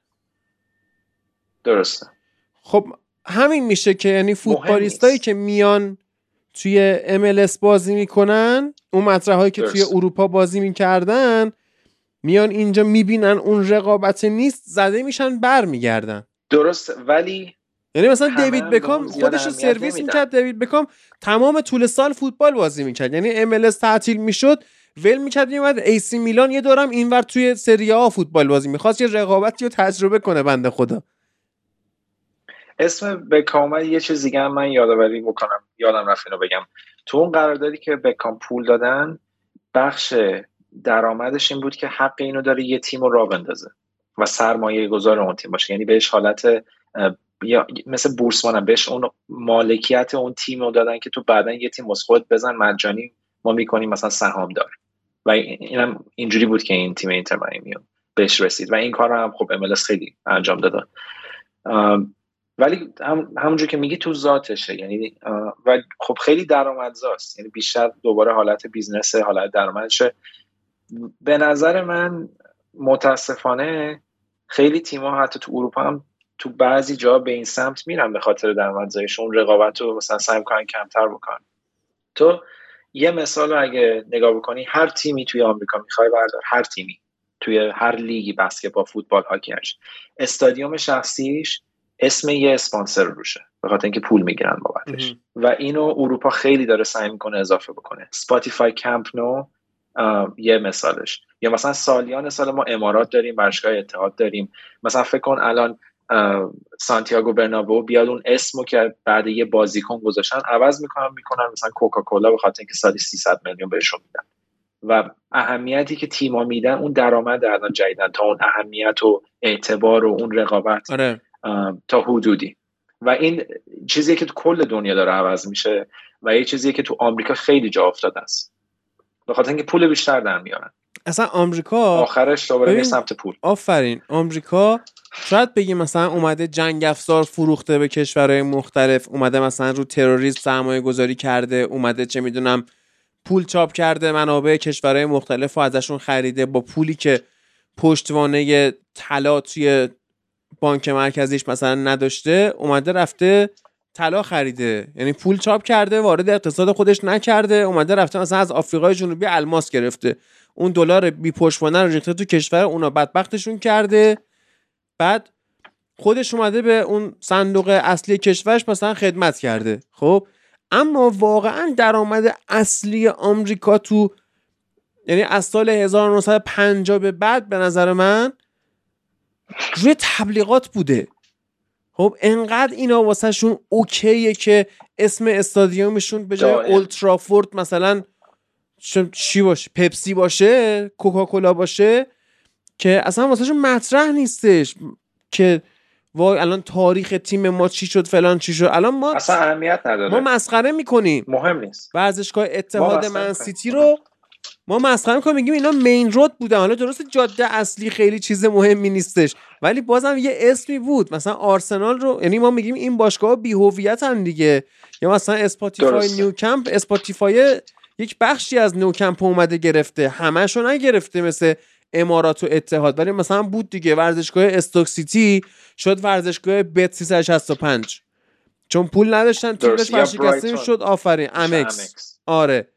درسته. خب همین میشه که یعنی فوتبالیستایی که میان توی MLS بازی می‌کنن اون مطرح هایی که توی اروپا بازی می‌کردن میان اینجا می‌بینن اون رقابت نیست زده میشن برمیگردن. درست ولی یعنی مثلا دیوید بکام خودش رو سرویس می‌کرد. دیوید بکام تمام طول سال فوتبال بازی می‌کرد. یعنی MLS تعطیل می‌شد ول می‌کرد میومد AC میلان یه دورم اینور توی سری آ فوتبال بازی می‌خواست یه رقابتی رو تجربه کنه بنده خدا. اسم بکام یه چیز دیگه من یادآوری بکنم یادم رفت اینو بگم. تو اون قراردادی که بکام پول دادن بخش درآمدش این بود که حق اینو داره یه تیم رو را بندازه و سرمایه گذار اون تیم باشه. یعنی بهش حالت یا مثل بورسمان بهش اون مالکیت اون تیم رو دادن که تو بعدا یه تیم خود بزن مجانی ما می‌کنیم مثلا سهام دار. و اینم اینجوری بود که این تیم اینتر میامی بهش رسید. و این کار رو هم خب MLS خیلی انجام دادن ولی هم همونجور که میگی تو ذاتشه. یعنی و خب خیلی درآمدزاست. یعنی بیشتر دوباره حالت business حالت درآمدشه. به نظر من متاسفانه خیلی تیم‌ها حتی تو اروپا هم تو بعضی جا به این سمت میرن به خاطر درآمدزاییشون. رقابت رو مثلا سعی می‌کنن کمتر بکنن. تو یه مثال رو اگه نگاه بکنی هر تیمی توی آمریکا می‌خوای بردار. هر تیمی. توی هر لیگی بسکتبال فوتبال هاکیش استادیوم شخصیش اسم یه اسپانسر روشه. به خاطر اینکه پول می‌گیرن بابتش. و اینو اروپا خیلی داره سعی می‌کنه اضافه بکنه. Spotify کمپ نو یه مثالش. یا مثلا سالیان سال ما امارات داریم باشگاه اتحاد داریم. مثلا فکر کن الان سانتیاگو برنابو بیاد اون اسمو که بعد یه بازیکن گذاشتن عوض می‌کنن می‌کنن مثلا کوکاکولا به خاطر اینکه سالی 300 میلیون بهشون میدن. و اهمیتی که تیما میدن اون درآمد الان جدیدن. تا اون اهمیت و اعتبار و اون رقابت. آره. تا حدودی. و این چیزی که تو کل دنیا داره عوض میشه و یه چیزی که تو آمریکا خیلی جا افتاده است. به خاطر اینکه پول بیشتر در میارن. اصلا آمریکا آخرش دوباره سمت پول. آفرین. آمریکا شاید بگیم مثلا اومده جنگ افزار فروخته به کشورهای مختلف اومده مثلا رو تروریسم سرمایه گذاری کرده اومده چه می‌دونم پول چاپ کرده منابع کشورهای مختلف و ازشون خریده با پولی که پشتوانه طلا توی بانک مرکزیش مثلا نداشته اومده رفته طلا خریده. یعنی پول چاپ کرده وارد اقتصاد خودش نکرده اومده رفته مثلا از آفریقای جنوبی الماس گرفته. اون دلار بی پشتوانه رو ریخته تو کشور اونا بدبختشون کرده. بعد خودش اومده به اون صندوق اصلی کشورش مثلا خدمت کرده. خب اما واقعا درآمد اصلی آمریکا تو یعنی از سال 1950 به بعد به نظر من روی تبلیغات بوده. خب انقدر اینا واسهشون اوکیه که اسم استادیومشون به جای اولترافورد مثلا چی باشه؟ پپسی باشه کوکاکولا باشه که اصلا واسهشون مطرح نیستش که وای الان تاریخ تیم ما چی شد فلان چی شد. الان ما اصلا اهمیت نداره. ما مسخره می‌کنیم. مهم نیست. ورزشگاه اتحاد من سیتی رو ما مسخره می‌کنیم میگیم اینا مین رود بودن. حالا درست جاده اصلی خیلی چیز مهمی نیستش. ولی بازم یه اسمی بود. مثلا آرسنال رو یعنی ما میگیم این باشگاه بی هویتن دیگه. یا مثلا Spotify نیوکمپ Spotify یک بخشی از نیوکمپ اومده گرفته. همشو نگرفته مثل امارات و اتحاد. ولی مثلا بود دیگه. ورزشگاه استوک سیتی شد ورزشگاه بت 365 چون پول نداشتن تیمش ورشکسته شد. آفرین. امکس آره.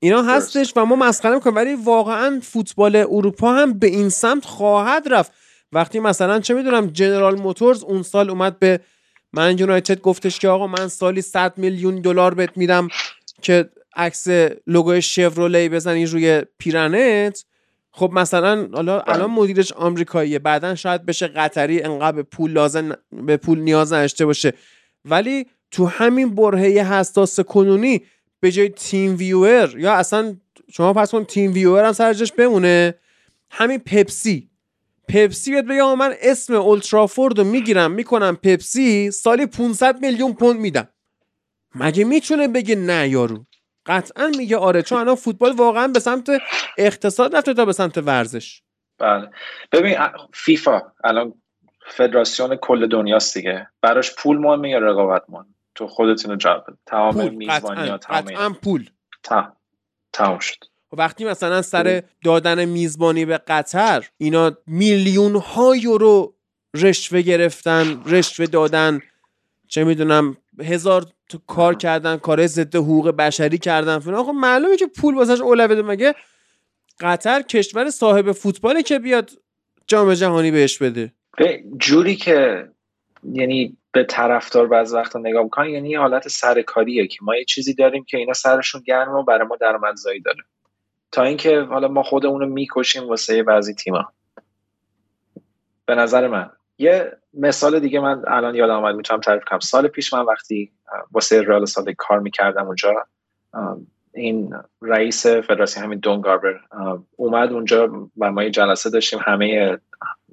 اینا هستش و ما مسخره می‌کنیم ولی واقعا فوتبال اروپا هم به این سمت خواهد رفت. وقتی مثلا چه می‌دونم جنرال موتورز اون سال اومد به من یونایتد گفتش که آقا من سالی 100 میلیون دلار بهت میدم که عکس لوگوی شفرولی بزنی روی پیرنت خب مثلا حالا بله. الان مدیرش آمریکاییه بعدا شاید بشه قطری انقدر به پول لازم به پول نیاز نداشته باشه. ولی تو همین برهه حساس کنونی به جای تیم ویور یا اصلا شما پس کن تیم ویور هم سرجش بمونه. همین پپسی. پپسی بیاد بگه من اسم اولترافورد رو می‌گیرم می‌کنم پپسی سالی 500 میلیون پوند میدم. مگه می‌تونه بگه نه یارو؟ قطعا میگه آره چون الان فوتبال واقعا به سمت اقتصاد رفته تا به سمت ورزش. بله. ببین فیفا الان فدراسیون کل دنیاست دیگه. براش پول مهمه یا رقابت مهم تو خودتون جواب تمام میزبانی ها تمام پول. تمام شد. وقتی مثلا سر دادن میزبانی به قطر اینا میلیون ها یورو رشوه گرفتن رشوه دادن. چه می‌دونم هزار تو کار کردن کار ضد حقوق بشری کردن. فلان. خب معلومه که پول واسش اولویت مگه قطر کشور صاحب فوتباله که بیاد جام جهانی بهش بده؟ به جوری که یعنی به طرفدار بعض وقتا نگاه می‌کنن یعنی یه حالت سرکاریه که ما یه چیزی داریم که اینا سرشون گرم و برای ما درآمدزایی داره. تا اینکه حالا ما خودمون رو می‌کشیم واسه بعضی تیما. به نظر من. یه مثال دیگه من الان یادم آمد می‌تونم تعریف کنم. سال پیش من وقتی واسه رئال سال کار می‌کردم اونجا این رئیس فدراسیون همین دان گاربر اومد اونجا و ما یه جلسه داشتیم همه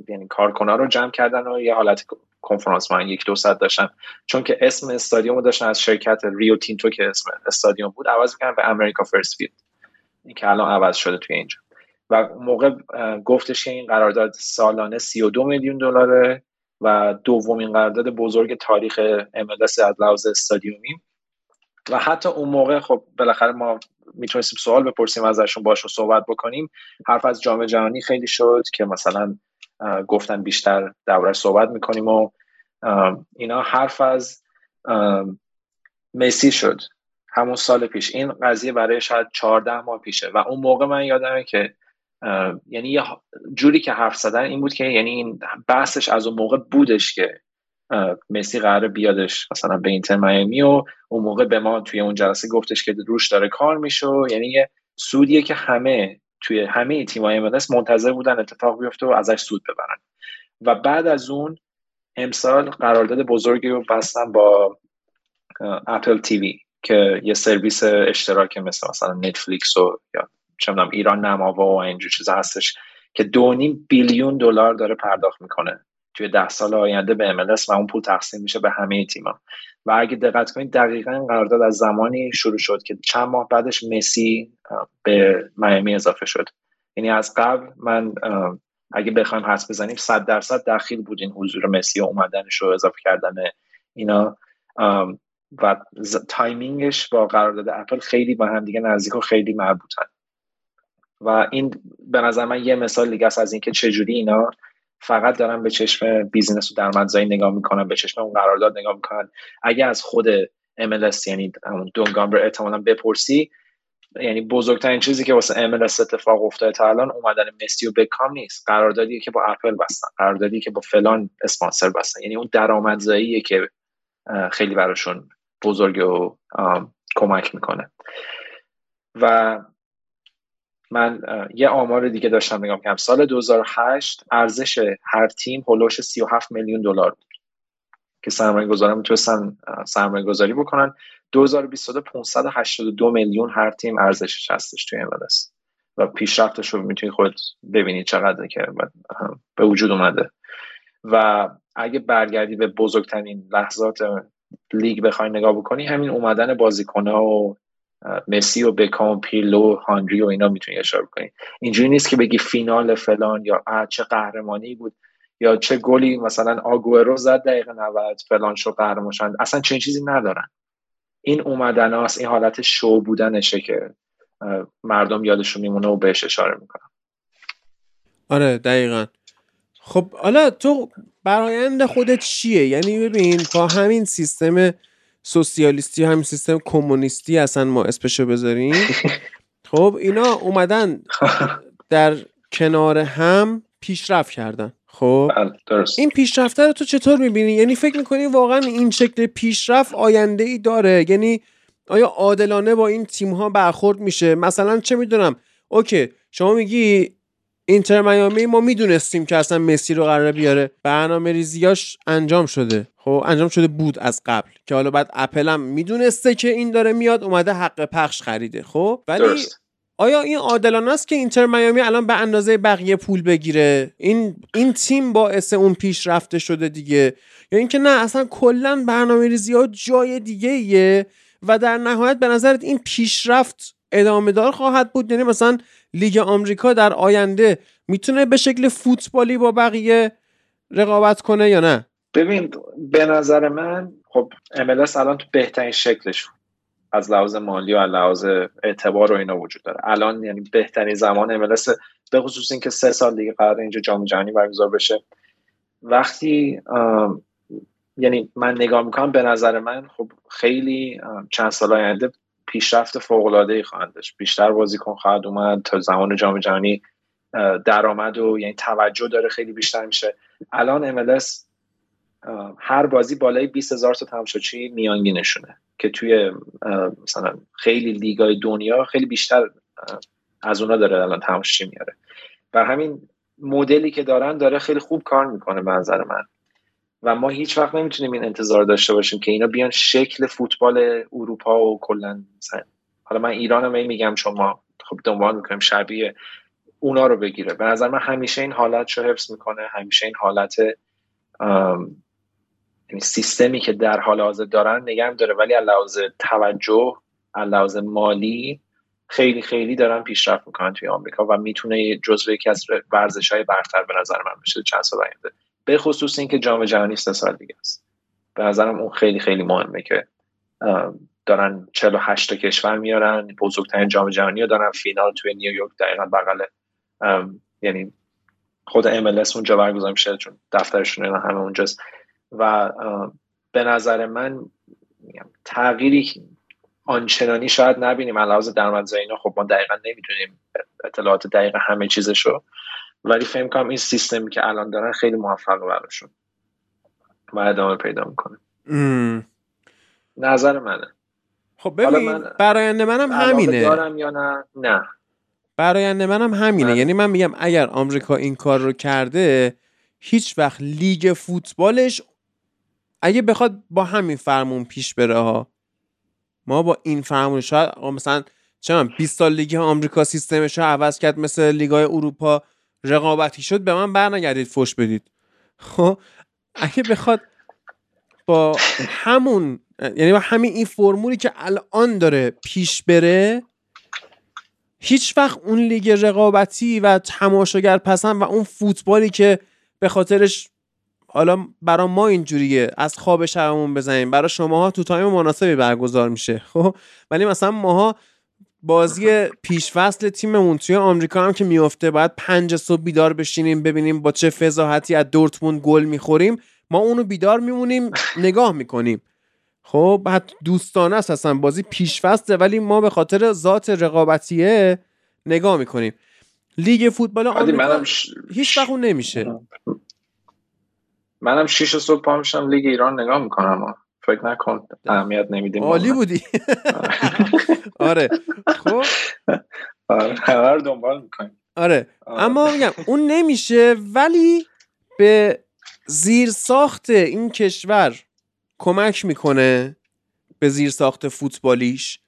یعنی کارکنا رو جمع کردن و یه حالت کنفرانس من یک دو ساعت داشتن. چون که اسم استادیوم داشتن از شرکت ریو تینتو که اسم استادیوم بود عوض کردن به America First Field این که الان عوض شده توی اینجا. و موقع گفتش که این قرارداد سالانه 32 میلیون دلاره و دومین قرارداد بزرگ تاریخ MLS از لحاظ استادیومی. و حتی اون موقع خب بالاخره ما می‌تونستیم سوال بپرسیم ازشون باشون صحبت بکنیم. حرف از جام جهانی خیلی شد که مثلا گفتن بیشتر دوره صحبت می‌کنیم و اینا حرف از مسی شد. همون سال پیش. این قضیه برای شاید 14 ماه پیشه. و اون موقع من یادمه که یعنی یه جوری که حرف زدن این بود که یعنی این بحثش از اون موقع بودش که مسی قرار بیادش مثلا به اینتر میامی و اون موقع به ما توی اون جلسه گفتش که روش داره کار میشه یعنی یه سودیه که همه توی همه تیم‌های MLS منتظر بودن اتفاق بیفته و ازش سود ببرن. و بعد از اون امسال قرارداد بزرگی رو بستن با اپل تیوی که یه سرویس اشتراک مثل مثلا نتفلیکس و یا چه ایران نماوا و اینجور چیزا هستش که دو نیم بیلیون دلار داره پرداخت می‌کنه. توی ده سال آینده به MLS و اون پول تقسیم میشه به همه تیما و اگه دقت کنید دقیقا این قرارداد از زمانی شروع شد که چند ماه بعدش مسی به میامی اضافه شد. یعنی از قبل من اگه بخوایم حس بزنیم صد درصد دخیل بود این حضور مسی و اومدنش رو اضافه کردن اینا. و timing ش با قرارداد اپل خیلی با هم دیگه نزدیک و خیلی مربوطن. و این به نظر من یه مثال دیگه است از اینکه چجوری اینا فقط دارن به چشم business و درآمدزایی نگاه می‌کنن به چشم اون قرارداد نگاه می‌کنن. اگه از خود MLS یعنی همون دان گاربر احتمالا بپرسی یعنی بزرگترین چیزی که واسه MLS اتفاق افتاده تا الان اومدن مسی و بکام نیست. قراردادی که با اپل بستن قراردادی که با فلان اسپانسر بستن. یعنی اون درآمدزاییه که خیلی براشون بزرگ و کمک می‌کنه. و من یه آمار دیگه داشتم نگاه کنم سال 2008 ارزش هر تیم هلوش 37 میلیون دلار بود که سرمایه گذاران می‌تونستن سرمایه گذاری بکنن. 2022 582 میلیون هر تیم ارزشش هستش توی MLS. و پیشرفتش رو می‌تونی خود ببینی چقدر که به وجود اومده. و اگه برگردی به بزرگترین لحظات لیگ بخوای نگاه بکنی همین اومدن بازیکنه و مسی و بکام پیلو هانری و اینا می‌تونی اشاره کنی. اینجوری نیست که بگی فینال فلان یا چه قهرمانی بود یا چه گلی مثلا آگورو زد دقیقه 90 فلان شو قهرمان اصلا چنین چیزی ندارن. این اومدن این حالت شو بودنشه که مردم یادشون میمونه و بهش اشاره می‌کنن. آره دقیقا. خب حالا تو برایند خودت چیه؟ یعنی ببین با همین سیستم سوسیالیستی همین سیستم کمونیستی اصلا ما اسپشو بذاریم. خب اینا اومدن در کنار هم پیشرفت کردن. خب بله، این پیشرفته رو تو چطور می‌بینی؟ یعنی فکر می‌کنی واقعا این شکل پیشرفت آینده ای داره؟ یعنی آیا عادلانه با این تیم ها برخورد میشه؟ مثلا چه می‌دونم؟ اوکی شما میگی اینتر میامی ما می‌دونستیم که اصلا مسی رو قراره بیاره. برنامه ریزیاش انجام شده. خب انجام شده بود از قبل. که حالا بعد اپل هم می‌دونسته که این داره میاد اومده حق پخش خریده. خب ولی آیا این عادلانه است که اینتر میامی الان به اندازه بقیه پول بگیره؟ این این تیم باعث اون پیشرفته شده دیگه. یا اینکه نه اصلا کلا برنامه ریزی ها جای دیگه ایه و در نهایت به نظرت این پیشرفت ادامه دار خواهد بود؟ یعنی مثلا لیگ آمریکا در آینده می‌تونه به شکل فوتبالی با بقیه رقابت کنه یا نه؟ ببین به نظر من خب MLS الان تو بهترین شکلش از لحاظ مالی و لحاظ اعتبار و اینا وجود داره. الان یعنی بهترین زمان MLS به خصوص اینکه سه سال دیگه قرار اینجا جام جهانی برگزار بشه. وقتی یعنی من نگاه می‌کنم به نظر من خب خیلی چند سال آینده پیشرفت فوق العاده خواهند داشت. بیشتر بازیکن خواهد اومد تا زمان جام جهانی درآمد و یعنی توجه داره خیلی بیشتر میشه. الان MLS هر بازی بالای 20 هزار تا تماشاچی میانگینشونه که توی مثلا خیلی لیگای دنیا خیلی بیشتر از اونا داره الان تماشاچی میاره. و همین مدلی که دارن داره خیلی خوب کار می‌کنه به نظر من. و ما هیچ وقت نمی‌تونیم این انتظار داشته باشیم که اینا بیان شکل فوتبال اروپا و کلا حالا من ایرانم میگم چون ما خب دنبال می‌کنیم شبیه اونا رو بگیره. به نظر من همیشه این حالت رو حفظ می‌کنه همیشه این حالت یعنی سیستمی که در حال حاضر دارن نگم داره ولی لحاظ توجه لحاظ مالی خیلی خیلی دارن پیشرفت می‌کنن توی آمریکا و می‌تونه جزو یکی از ورزش های برتر به نظر من بشه چند سال آینده. به خصوص اینکه جام جهانی سه سال دیگه است. به نظرم اون خیلی خیلی مهمه که دارن 48 تا کشور میارن بزرگترین جام جهانی رو دارن فینال توی نیویورک دقیقا بغل یعنی خود MLS اونجا برگزار میشه چون دفترشون همه اونجاست. و به نظر من تغییری آنچنانی شاید نبینیم. علاوه درآمدزایی اینا خب ما دقیقا نمی‌دونیم اطلاعات دقیق همه چیزشو. ولی فهم کنم این سیستمی که الان دارن خیلی موفق براشون و ادامه پیدا می‌کنه. نظر منه. خب ببین من براینده منم همینه. دارم یا نه؟ نه. براینده منم همینه. من... یعنی من میگم اگر آمریکا این کار رو کرده هیچ وقت لیگ فوتبالش اگه بخواد با همین فرمون پیش بره ها. ما با این فرمون شاید مثلا چه 20 سال لیگ آمریکا سیستمش رو عوض کرد مثل لیگای اروپا. رقابتی شد به من برنگردید فوش بدید. خب اگه بخواد با همون یعنی با همین این فرمولی که الان داره پیش بره هیچ وقت اون لیگ رقابتی و تماشاگر پسند و اون فوتبالی که به خاطرش حالا برا ما اینجوریه از خواب شبمون بزنیم. برای شماها تو تایم مناسبی برگزار میشه. خب ولی مثلا ماها بازی پیشفصل تیممون توی آمریکا هم که میفته باید پنج صبح بیدار بشینیم ببینیم با چه فضاحتی از دورتموند گل می‌خوریم. ما اونو بیدار میمونیم نگاه می‌کنیم. خب بعد دوستانه است اصلا بازی پیشفصله ولی ما به خاطر ذات رقابتیه نگاه می‌کنیم. لیگ فوتبال آمریکا هیچ وقت نمیشه. منم شیش صبح پا میشم لیگ ایران نگاه می‌کنم. فکر نکن. اهمیت نمیدیم عالی بودی. آره. خب. آره. دنبال می‌کنیم. آره. آره. اما میگم اون نمیشه ولی به زیر ساخت این کشور کمک می‌کنه به زیر ساخت فوتبالیش.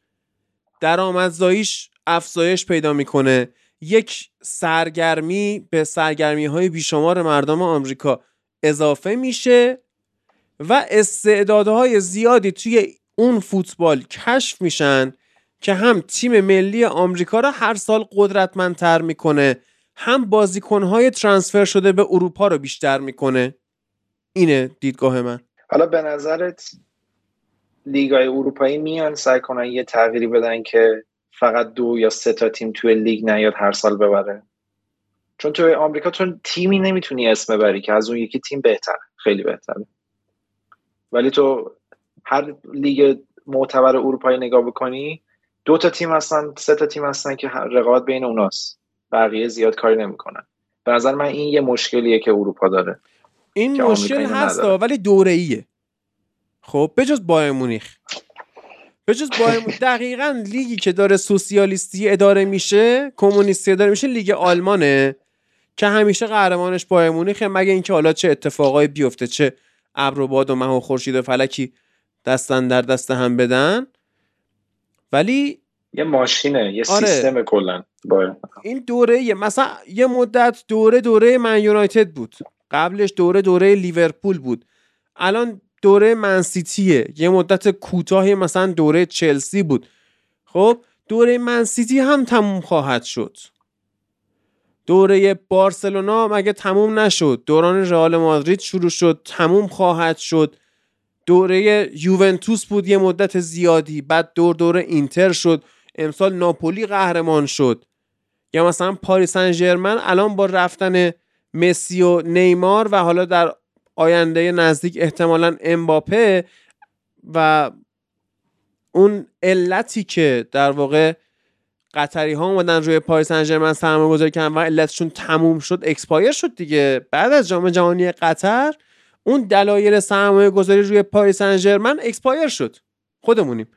درآمدزاییش افزایش پیدا می‌کنه. یک سرگرمی به سرگرمی های بیشمار مردم آمریکا اضافه میشه. و استعدادهای زیادی توی اون فوتبال کشف میشن که هم تیم ملی آمریکا را هر سال قدرتمندتر می‌کنه هم بازیکنهای ترانسفر شده به اروپا رو بیشتر می‌کنه. اینه دیدگاه من. حالا به نظرت لیگای اروپایی میان سعی کنن یه تغییری بدن که فقط دو یا سه تا تیم توی لیگ نیاد هر سال ببره؟ چون توی آمریکا تو تیمی نمی‌تونی اسم ببری که از اون یکی تیم بهتر خیلی بهتره. ولی تو هر لیگ معتبر اروپایی نگاه بکنی دو تا تیم هستن سه تا تیم هستن که رقابت بین اوناست. بقیه زیاد کاری نمی‌کنن. به نظر من این یه مشکلیه که اروپا داره. این مشکل هست ولی دوره ایه خب بجز بایر مونیخ. بجز بایر دقیقا لیگی که داره سوسیالیستی اداره میشه کمونیستی اداره میشه لیگ آلمانه که همیشه قهرمانش بایر مونیخه مگه اینکه حالا چه اتفاقای بیفته چه ابر و باد و مه و خورشید و فلکی دستن در دست هم بدن. ولی یه ماشینه یه آره. سیستم کلا. این دوره یه مثلا یه مدت دوره دوره من یونایتد بود. قبلش دوره دوره لیورپول بود. الان دوره منسیتیه یه مدت کوتاهی مثلا دوره چلسی بود. خب دوره منسیتی هم تموم خواهد شد. دوره بارسلونا مگه تموم نشد؟ دوران رئال مادرید شروع شد تموم خواهد شد. دوره یوونتوس بود یه مدت زیادی بعد دور دوره اینتر شد. امسال ناپولی قهرمان شد. یا مثلا پاریس سن الان با رفتن مسی و نیمار و حالا در آینده نزدیک احتمالا امباپه و اون علتی که در واقع قطری ها اومدن روی پاریس سن سرمایه گذاری کردن و علتشون تموم شد expire شد دیگه. بعد از جام جهانی قطر اون دلایل سرمایه گذاری روی پاریس سن expire شد. خودمونیم.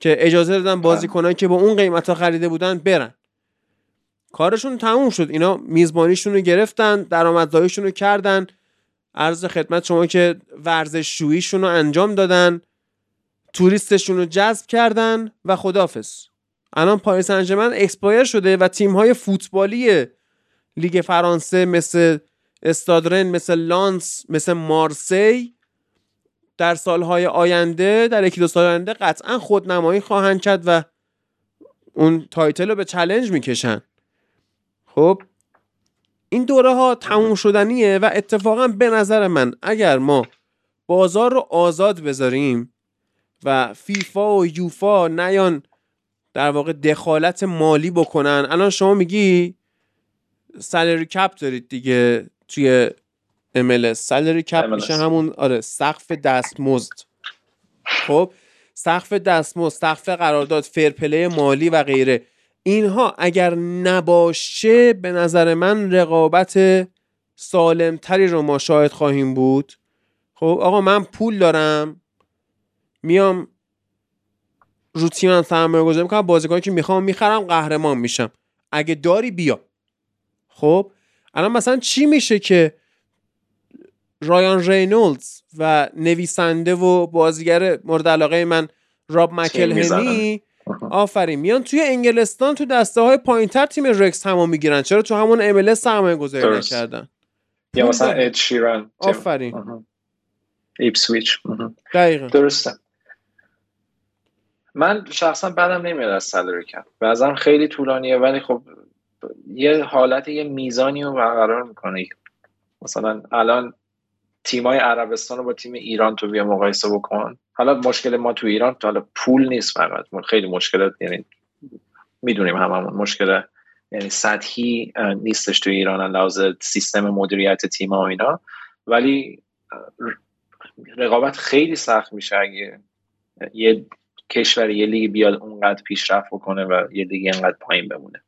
که اجازه دادن بازیکنایی که با اون قیمت ها خریده بودن برن. کارشون تموم شد. اینا میزبانیشون رو گرفتن درآمدزاییشون رو کردن. عرض خدمت شما که ورزش شوییشون رو انجام دادن توریستشون رو جذب کردن و خدافز الان پاریس سن ژرمن expire شده و تیم های فوتبالی لیگ فرانسه مثل استاد رن مثل لانس مثل مارسی در سالهای آینده در یکی دو سال آینده قطعا خودنمایی خواهند کرد و اون title رو به challenge می‌کشن. خب این دوره ها تموم شدنیه و اتفاقا به نظر من اگر ما بازار رو آزاد بذاریم و فیفا و یوفا نیان در واقع دخالت مالی بکنن. الان شما میگی سالری کپ دارید دیگه توی MLS سالری کپ میشه همون آره سقف دستمزد. خب سقف دستمزد سقف قرارداد فرپله مالی و غیره. اینها اگر نباشه به نظر من رقابت سالمتری رو ما شاهد خواهیم بود. خب آقا من پول دارم میام رو تیمم سرمایه گذاری می‌کنم بازیکنی که می‌خوام می‌خرم قهرمان میشم. اگه داری بیا. خب؟ الان مثلا چی میشه که رایان رینولدز و نویسنده و بازیگر مورد علاقه من راب مکلهنی آفرین. میان توی انگلستان تو دسته های پایین تر تیم رکس همو می‌گیرن. چرا؟ تو همون ام سرمایه گذاری نکردن. یا مثلا اد شیران آفرین. ایپسویچ دقیقا. درسته. من شخصا بعدم نمیاد از سالری کپ بعضا خیلی طولانیه ولی خب یه حالت یه میزانی رو برقرار می‌کنه. مثلا الان تیمای عربستان رو با تیم ایران تو بیا مقایسه بکن. حالا مشکل ما تو ایران حالا پول نیست فقط. خیلی مشکلات یعنی می‌دونیم هممون مشکل یعنی سطحی نیستش تو ایران لحاظ سیستم مدیریت تیم و اینا. ولی رقابت خیلی سخت میشه اگه یه کشور یه لیگ بیاد اونقدر پیشرفت بکنه و یه لیگ اینقدر پایین بمونه.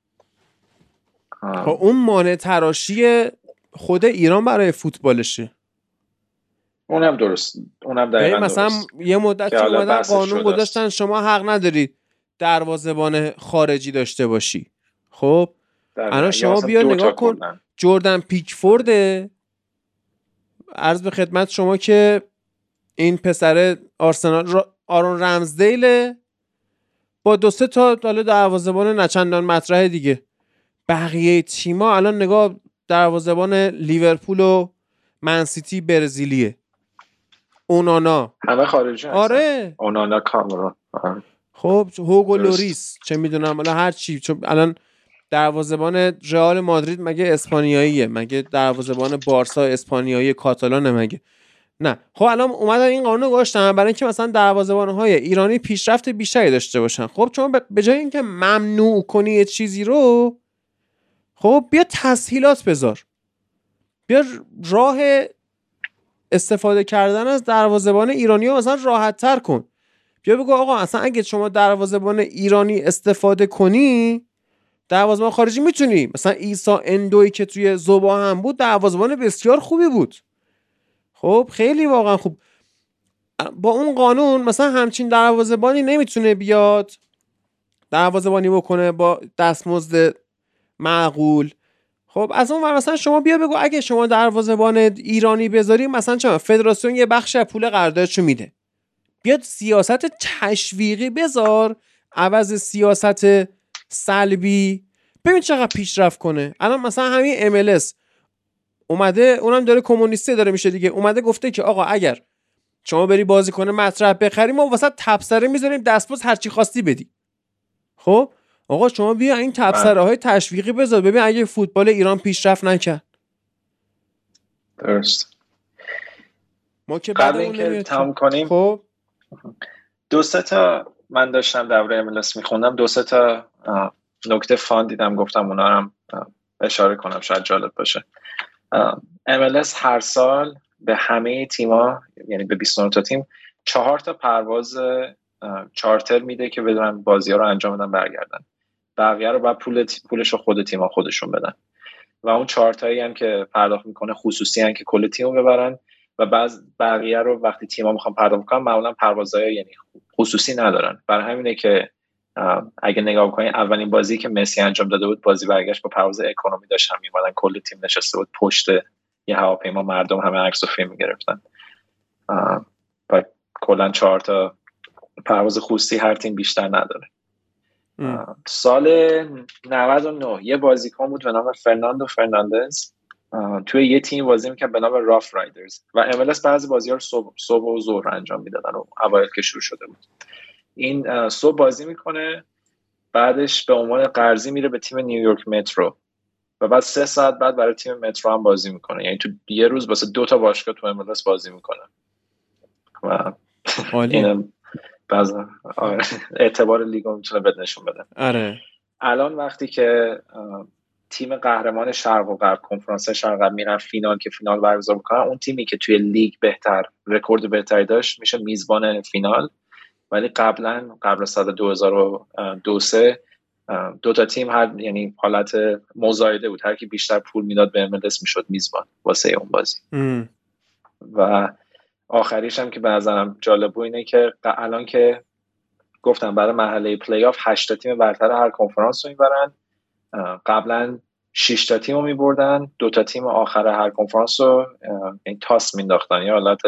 خب اون مانع تراشی خود ایران برای فوتبالشه. اونم درست. اونم دقیقا مثلا یه مدت که اومدن قانون گذاشتن شما حق ندارید دروازه‌بان خارجی داشته باشی. خب؟ الان شما بیا نگاه کن جردن پیکفورد عرض به خدمت شما که این پسر آرسنال آرون رمزدیل با دو سه تا حالا دروازه‌بان نچندان مطرح دیگه. بقیه تیما الان نگاه دروازبان لیورپول و منسیتی برزیلیه. اونانا. همه خارجی آره. اونانا کامرا خب هوگو لوریس چه می‌دونم حالا هر چی. چون الان دروازبان رئال مادرید مگه اسپانیاییه؟ مگه دروازبان بارسا اسپانیایی کاتالانه مگه؟ نه. خب الان اومدن این قانون گذاشتن برای اینکه مثلا دروازه‌بان های ایرانی پیشرفت بیشتری داشته باشن. خب چون به جای اینکه ممنوع کنی یه چیزی رو خب بیا تسهیلات بذار. بیا راه استفاده کردن از دروازه‌بان ایرانی رو مثلا راحت تر کن. بیا بگو آقا اصلا اگه شما دروازه‌بان ایرانی استفاده کنی دروازه‌بان خارجی می‌تونی. مثلا ایسا اندوی که توی زوبا هم بود دروازه‌بان بسیار خوبی بود. خب خیلی واقعا خوب. با اون قانون مثلا همچین دروازه‌بانی نمی‌تونه بیاد دروازه‌بانی بکنه با دستمزد معقول. خب از اون مثلا شما بیا بگو اگه شما دروازه‌بان ایرانی بذاری مثلا چرا فدراسیون یه بخش از پول قراردادشو میده. بیاد سیاست تشویقی بذار عوض سیاست سلبی. ببین چقدر پیشرفت کنه. الان مثلا همین MLS اومده اونم داره کمونیستی داره میشه دیگه. اومده گفته که آقا اگر شما بری بازی کنه مطرح بخری ما وسط تبصره می‌ذاریم دستمزد هرچی خواستی بدی. خب؟ آقا شما بیا این تبصره های تشویقی بذار. ببین اگه فوتبال ایران پیشرفت نکرد. درست. ما که قبل اینکه تمام کنیم. خب؟ دو سه تا من داشتم دوره املس میخوندم. دو سه تا نکته فان دیدم گفتم اونا هم اشاره کنم شاید جالب باشه. MLS هر سال به همه تیما یعنی به 29 تا تیم چهار تا پرواز چارتر میده که بدونن بازی ها رو انجام بدن برگردن. بقیه رو بعد پول پولش رو خود تیما خودشون بدن. و اون چارتایی هم که پرداخت می‌کنه خصوصی هم که کل تیم رو ببرن و بعض بقیه رو وقتی تیما می‌خوان پرداخت کنن معمولا پروازهای یعنی خصوصی ندارن. برای همینه که اگه نگاه کنید اولین بازی که مسی انجام داده بود بازی برگشت با پرواز اکونومی داشتن میومدن کل تیم نشسته بود پشت یه هواپیما مردم همه عکس و فیلم می‌گرفتن. و کلا چهار تا پرواز خصوصی هر تیم بیشتر نداره. سال 99 یه بازیکن بود به نام فرناندو فرناندز. توی یه تیم بازی می‌کرد به نام Rough Riders. و MLS بعضی بازی ها رو صبح, صبح و ظهر انجام می‌دادن و اوایل که شروع شده بود. این صبح بازی می‌کنه بعدش به عنوان قرضی میره به تیم نیویورک مترو. و بعد سه ساعت بعد برای تیم مترو هم بازی می‌کنه. یعنی تو یه روز واسه دو تا باشگاه تو MLS بازی می‌کنه. و اینم آره، اعتبار لیگو می‌تونه بد نشون بده. آره. الان وقتی که تیم قهرمان شرق و غرب کنفرانس شرق غرب میرن فینال که فینال برگزار می‌کنن اون تیمی که توی لیگ بهتر رکورد بهتری داشت میشه میزبان فینال. ولی قبلا قبل سال 2002 سه دو تا تیم هر یعنی حالت مزایده بود. هر کی بیشتر پول می‌داد به MLS می‌شد میزبان واسه اون بازی. و آخریش هم که به نظرم جالب بود اینه که الان که گفتم برای مرحله پلی آف 8 تا تیم برتر هر کنفرانس رو می‌برن. قبلا 6 تا تیم رو میبردن. دو تا تیم آخر هر کنفرانس رو این تاس مینداختن یا حالت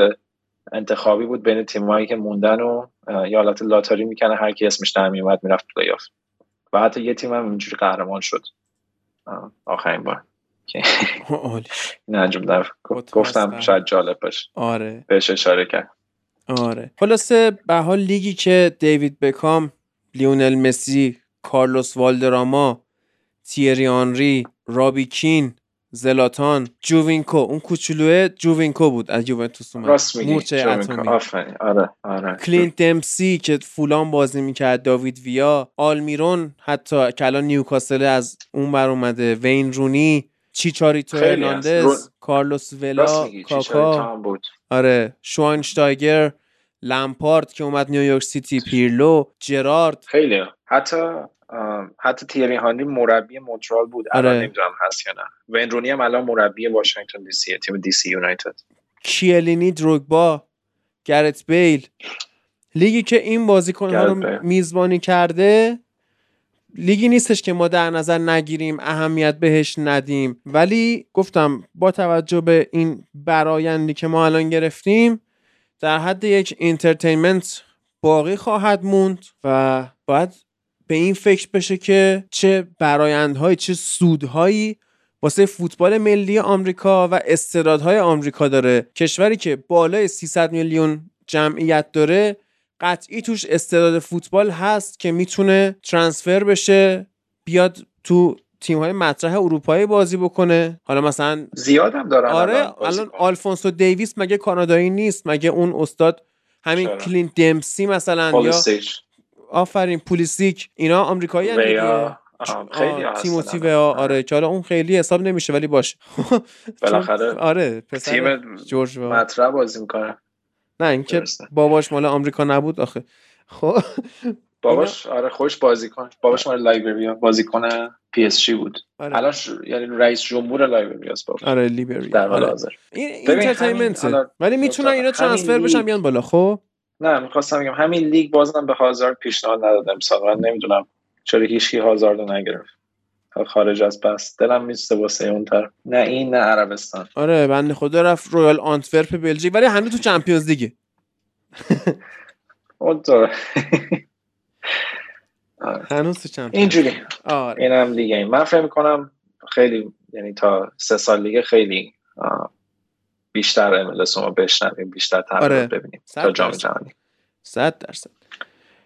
انتخابی بود بین تیمایی که موندن و یا حالت لاتاری می‌کنه هر کی اسمش در میومد می‌رفت پلی آف و حتی یه تیم هم اینجوری قهرمان شد. آخرین بار. نه در گفتم شاید جالب باشه. آره. بهش اشاره کرد. آره. خلاصه به حال لیگی که دیوید بکام لیونل مسی کارلوس والدراما تیری آنری رابی کین زلاتان جووینکو. اون کوچولوه جووینکو بود. از یوونتوس اومد. راست میگی آره آره. کلینت دمسی که فولام بازی می‌کرد داوید ویا. آلمیرون حتی که الان نیوکاسل از اون بر اومده. وین رونی چیچاریتو هرناندز کارلوس ولا کاکا. بود. آره شواینشتایگر لمپارد که اومد نیویورک سیتی پیرلو جرارد. خیلی. حتی حتی تیری هانری مربی مونترال بود. الان آره. نمی‌دونم هست یا نه. وین رونی هم الان مربی واشنگتن دی سی تیم دی سی یونایتد. کیلینی دروگبا گرت بیل. لیگی که این بازیکن ها رو میزبانی کرده لیگی نیستش که ما در نظر نگیریم اهمیت بهش ندیم. ولی گفتم با توجه به این برایندی که ما الان گرفتیم در حد یک entertainment باقی خواهد موند و باید به این فکر بشه که چه برایندهایی چه سودهایی واسه فوتبال ملی آمریکا و استعدادهای آمریکا داره. کشوری که بالای 300 میلیون جمعیت داره قطعی توش استعداد فوتبال هست که می‌تونه transfer بشه بیاد تو تیم های مطرح اروپایی بازی بکنه. حالا مثلا زیاد هم دارن آره الان آلفونسو دیویس مگه کانادایی نیست؟ مگه اون استاد همین چرا؟ کلینت دمسی مثلا یا پالیسیچ آفرین پولیسیک. اینا آمریکایی هم خیلی تیموتی. و آره. که حالا اون خیلی حساب نمیشه ولی باشه. بالاخره آره پسر تیم جورج و مطرح بازی می‌کنه. نه اینکه. باباش مال آمریکا نبود آخه. خب. باباش آره خوش بازی کن. باباش مال لایبریا. بازی کنه پی اس جی بود. آره. الان ش... یعنی رئیس جمهور لایبریاست بابا. آره لیبری در حال آره. حاضر. این اینترتینمنت ولی می‌تونن اینا ترانسفر بشن بیان بالا. خب؟ نه می‌خواستم بگم همین لیگ بازم به هازارد پیشنهاد ندادم سال نمی‌دونم چرا هیچکی هازارد رو نگرفت. خارج از بس دلم میسته واسه اون طرف. نه این نه عربستان. آره بنده خدا رفت رویال آنتورپ بلژیک. ولی هنوز تو چمپیونز لیگه. هنوز تو چمپیونز اینجوری. آره. اینم دیگه. این من فکر می‌کنم خیلی یعنی تا سه سال دیگه خیلی آه، بیشتر املس رو بشنویم بیشتر تمرین آره. ببینیم. تا جام درصد. جهانی. صد درصد.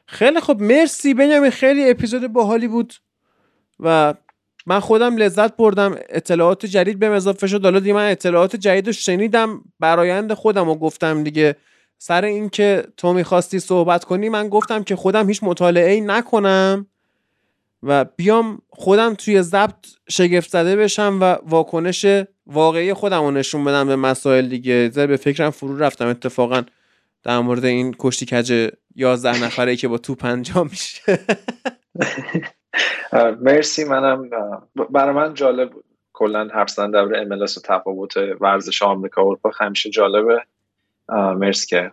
خیلی خب مرسی بنیامین. خیلی اپیزود باحالی بود و من خودم لذت بردم. اطلاعات جدید بهم اضافه شد. حالا دیگه من اطلاعات جدید رو شنیدم. برایند خودم رو گفتم دیگه. سر اینکه تو می‌خواستی صحبت کنی من گفتم که خودم هیچ مطالعه ای نکنم و بیام خودم توی ضبط شگفت زده بشم و واکنش واقعی خودم رو نشون بدم به مسائل دیگه. زر به فکرم فرو رفتم. اتفاقا در مورد این کشتی کج 11 نفره که با توپ انجام میشه. مرسی. منم برای من جالب بود. کلا حرف زدن درباره املس و تفاوت ورزش آمریکا و اروپا. همیشه جالبه. مرسی که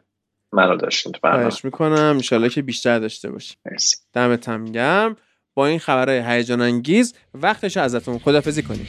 منو برنامه. خواهش می‌کنم. انشالله که بیشتر داشته باشی مرسی. دمت هم گرم. با این خبرهای هیجان انگیز وقتش ازتون خدافزی کنیم.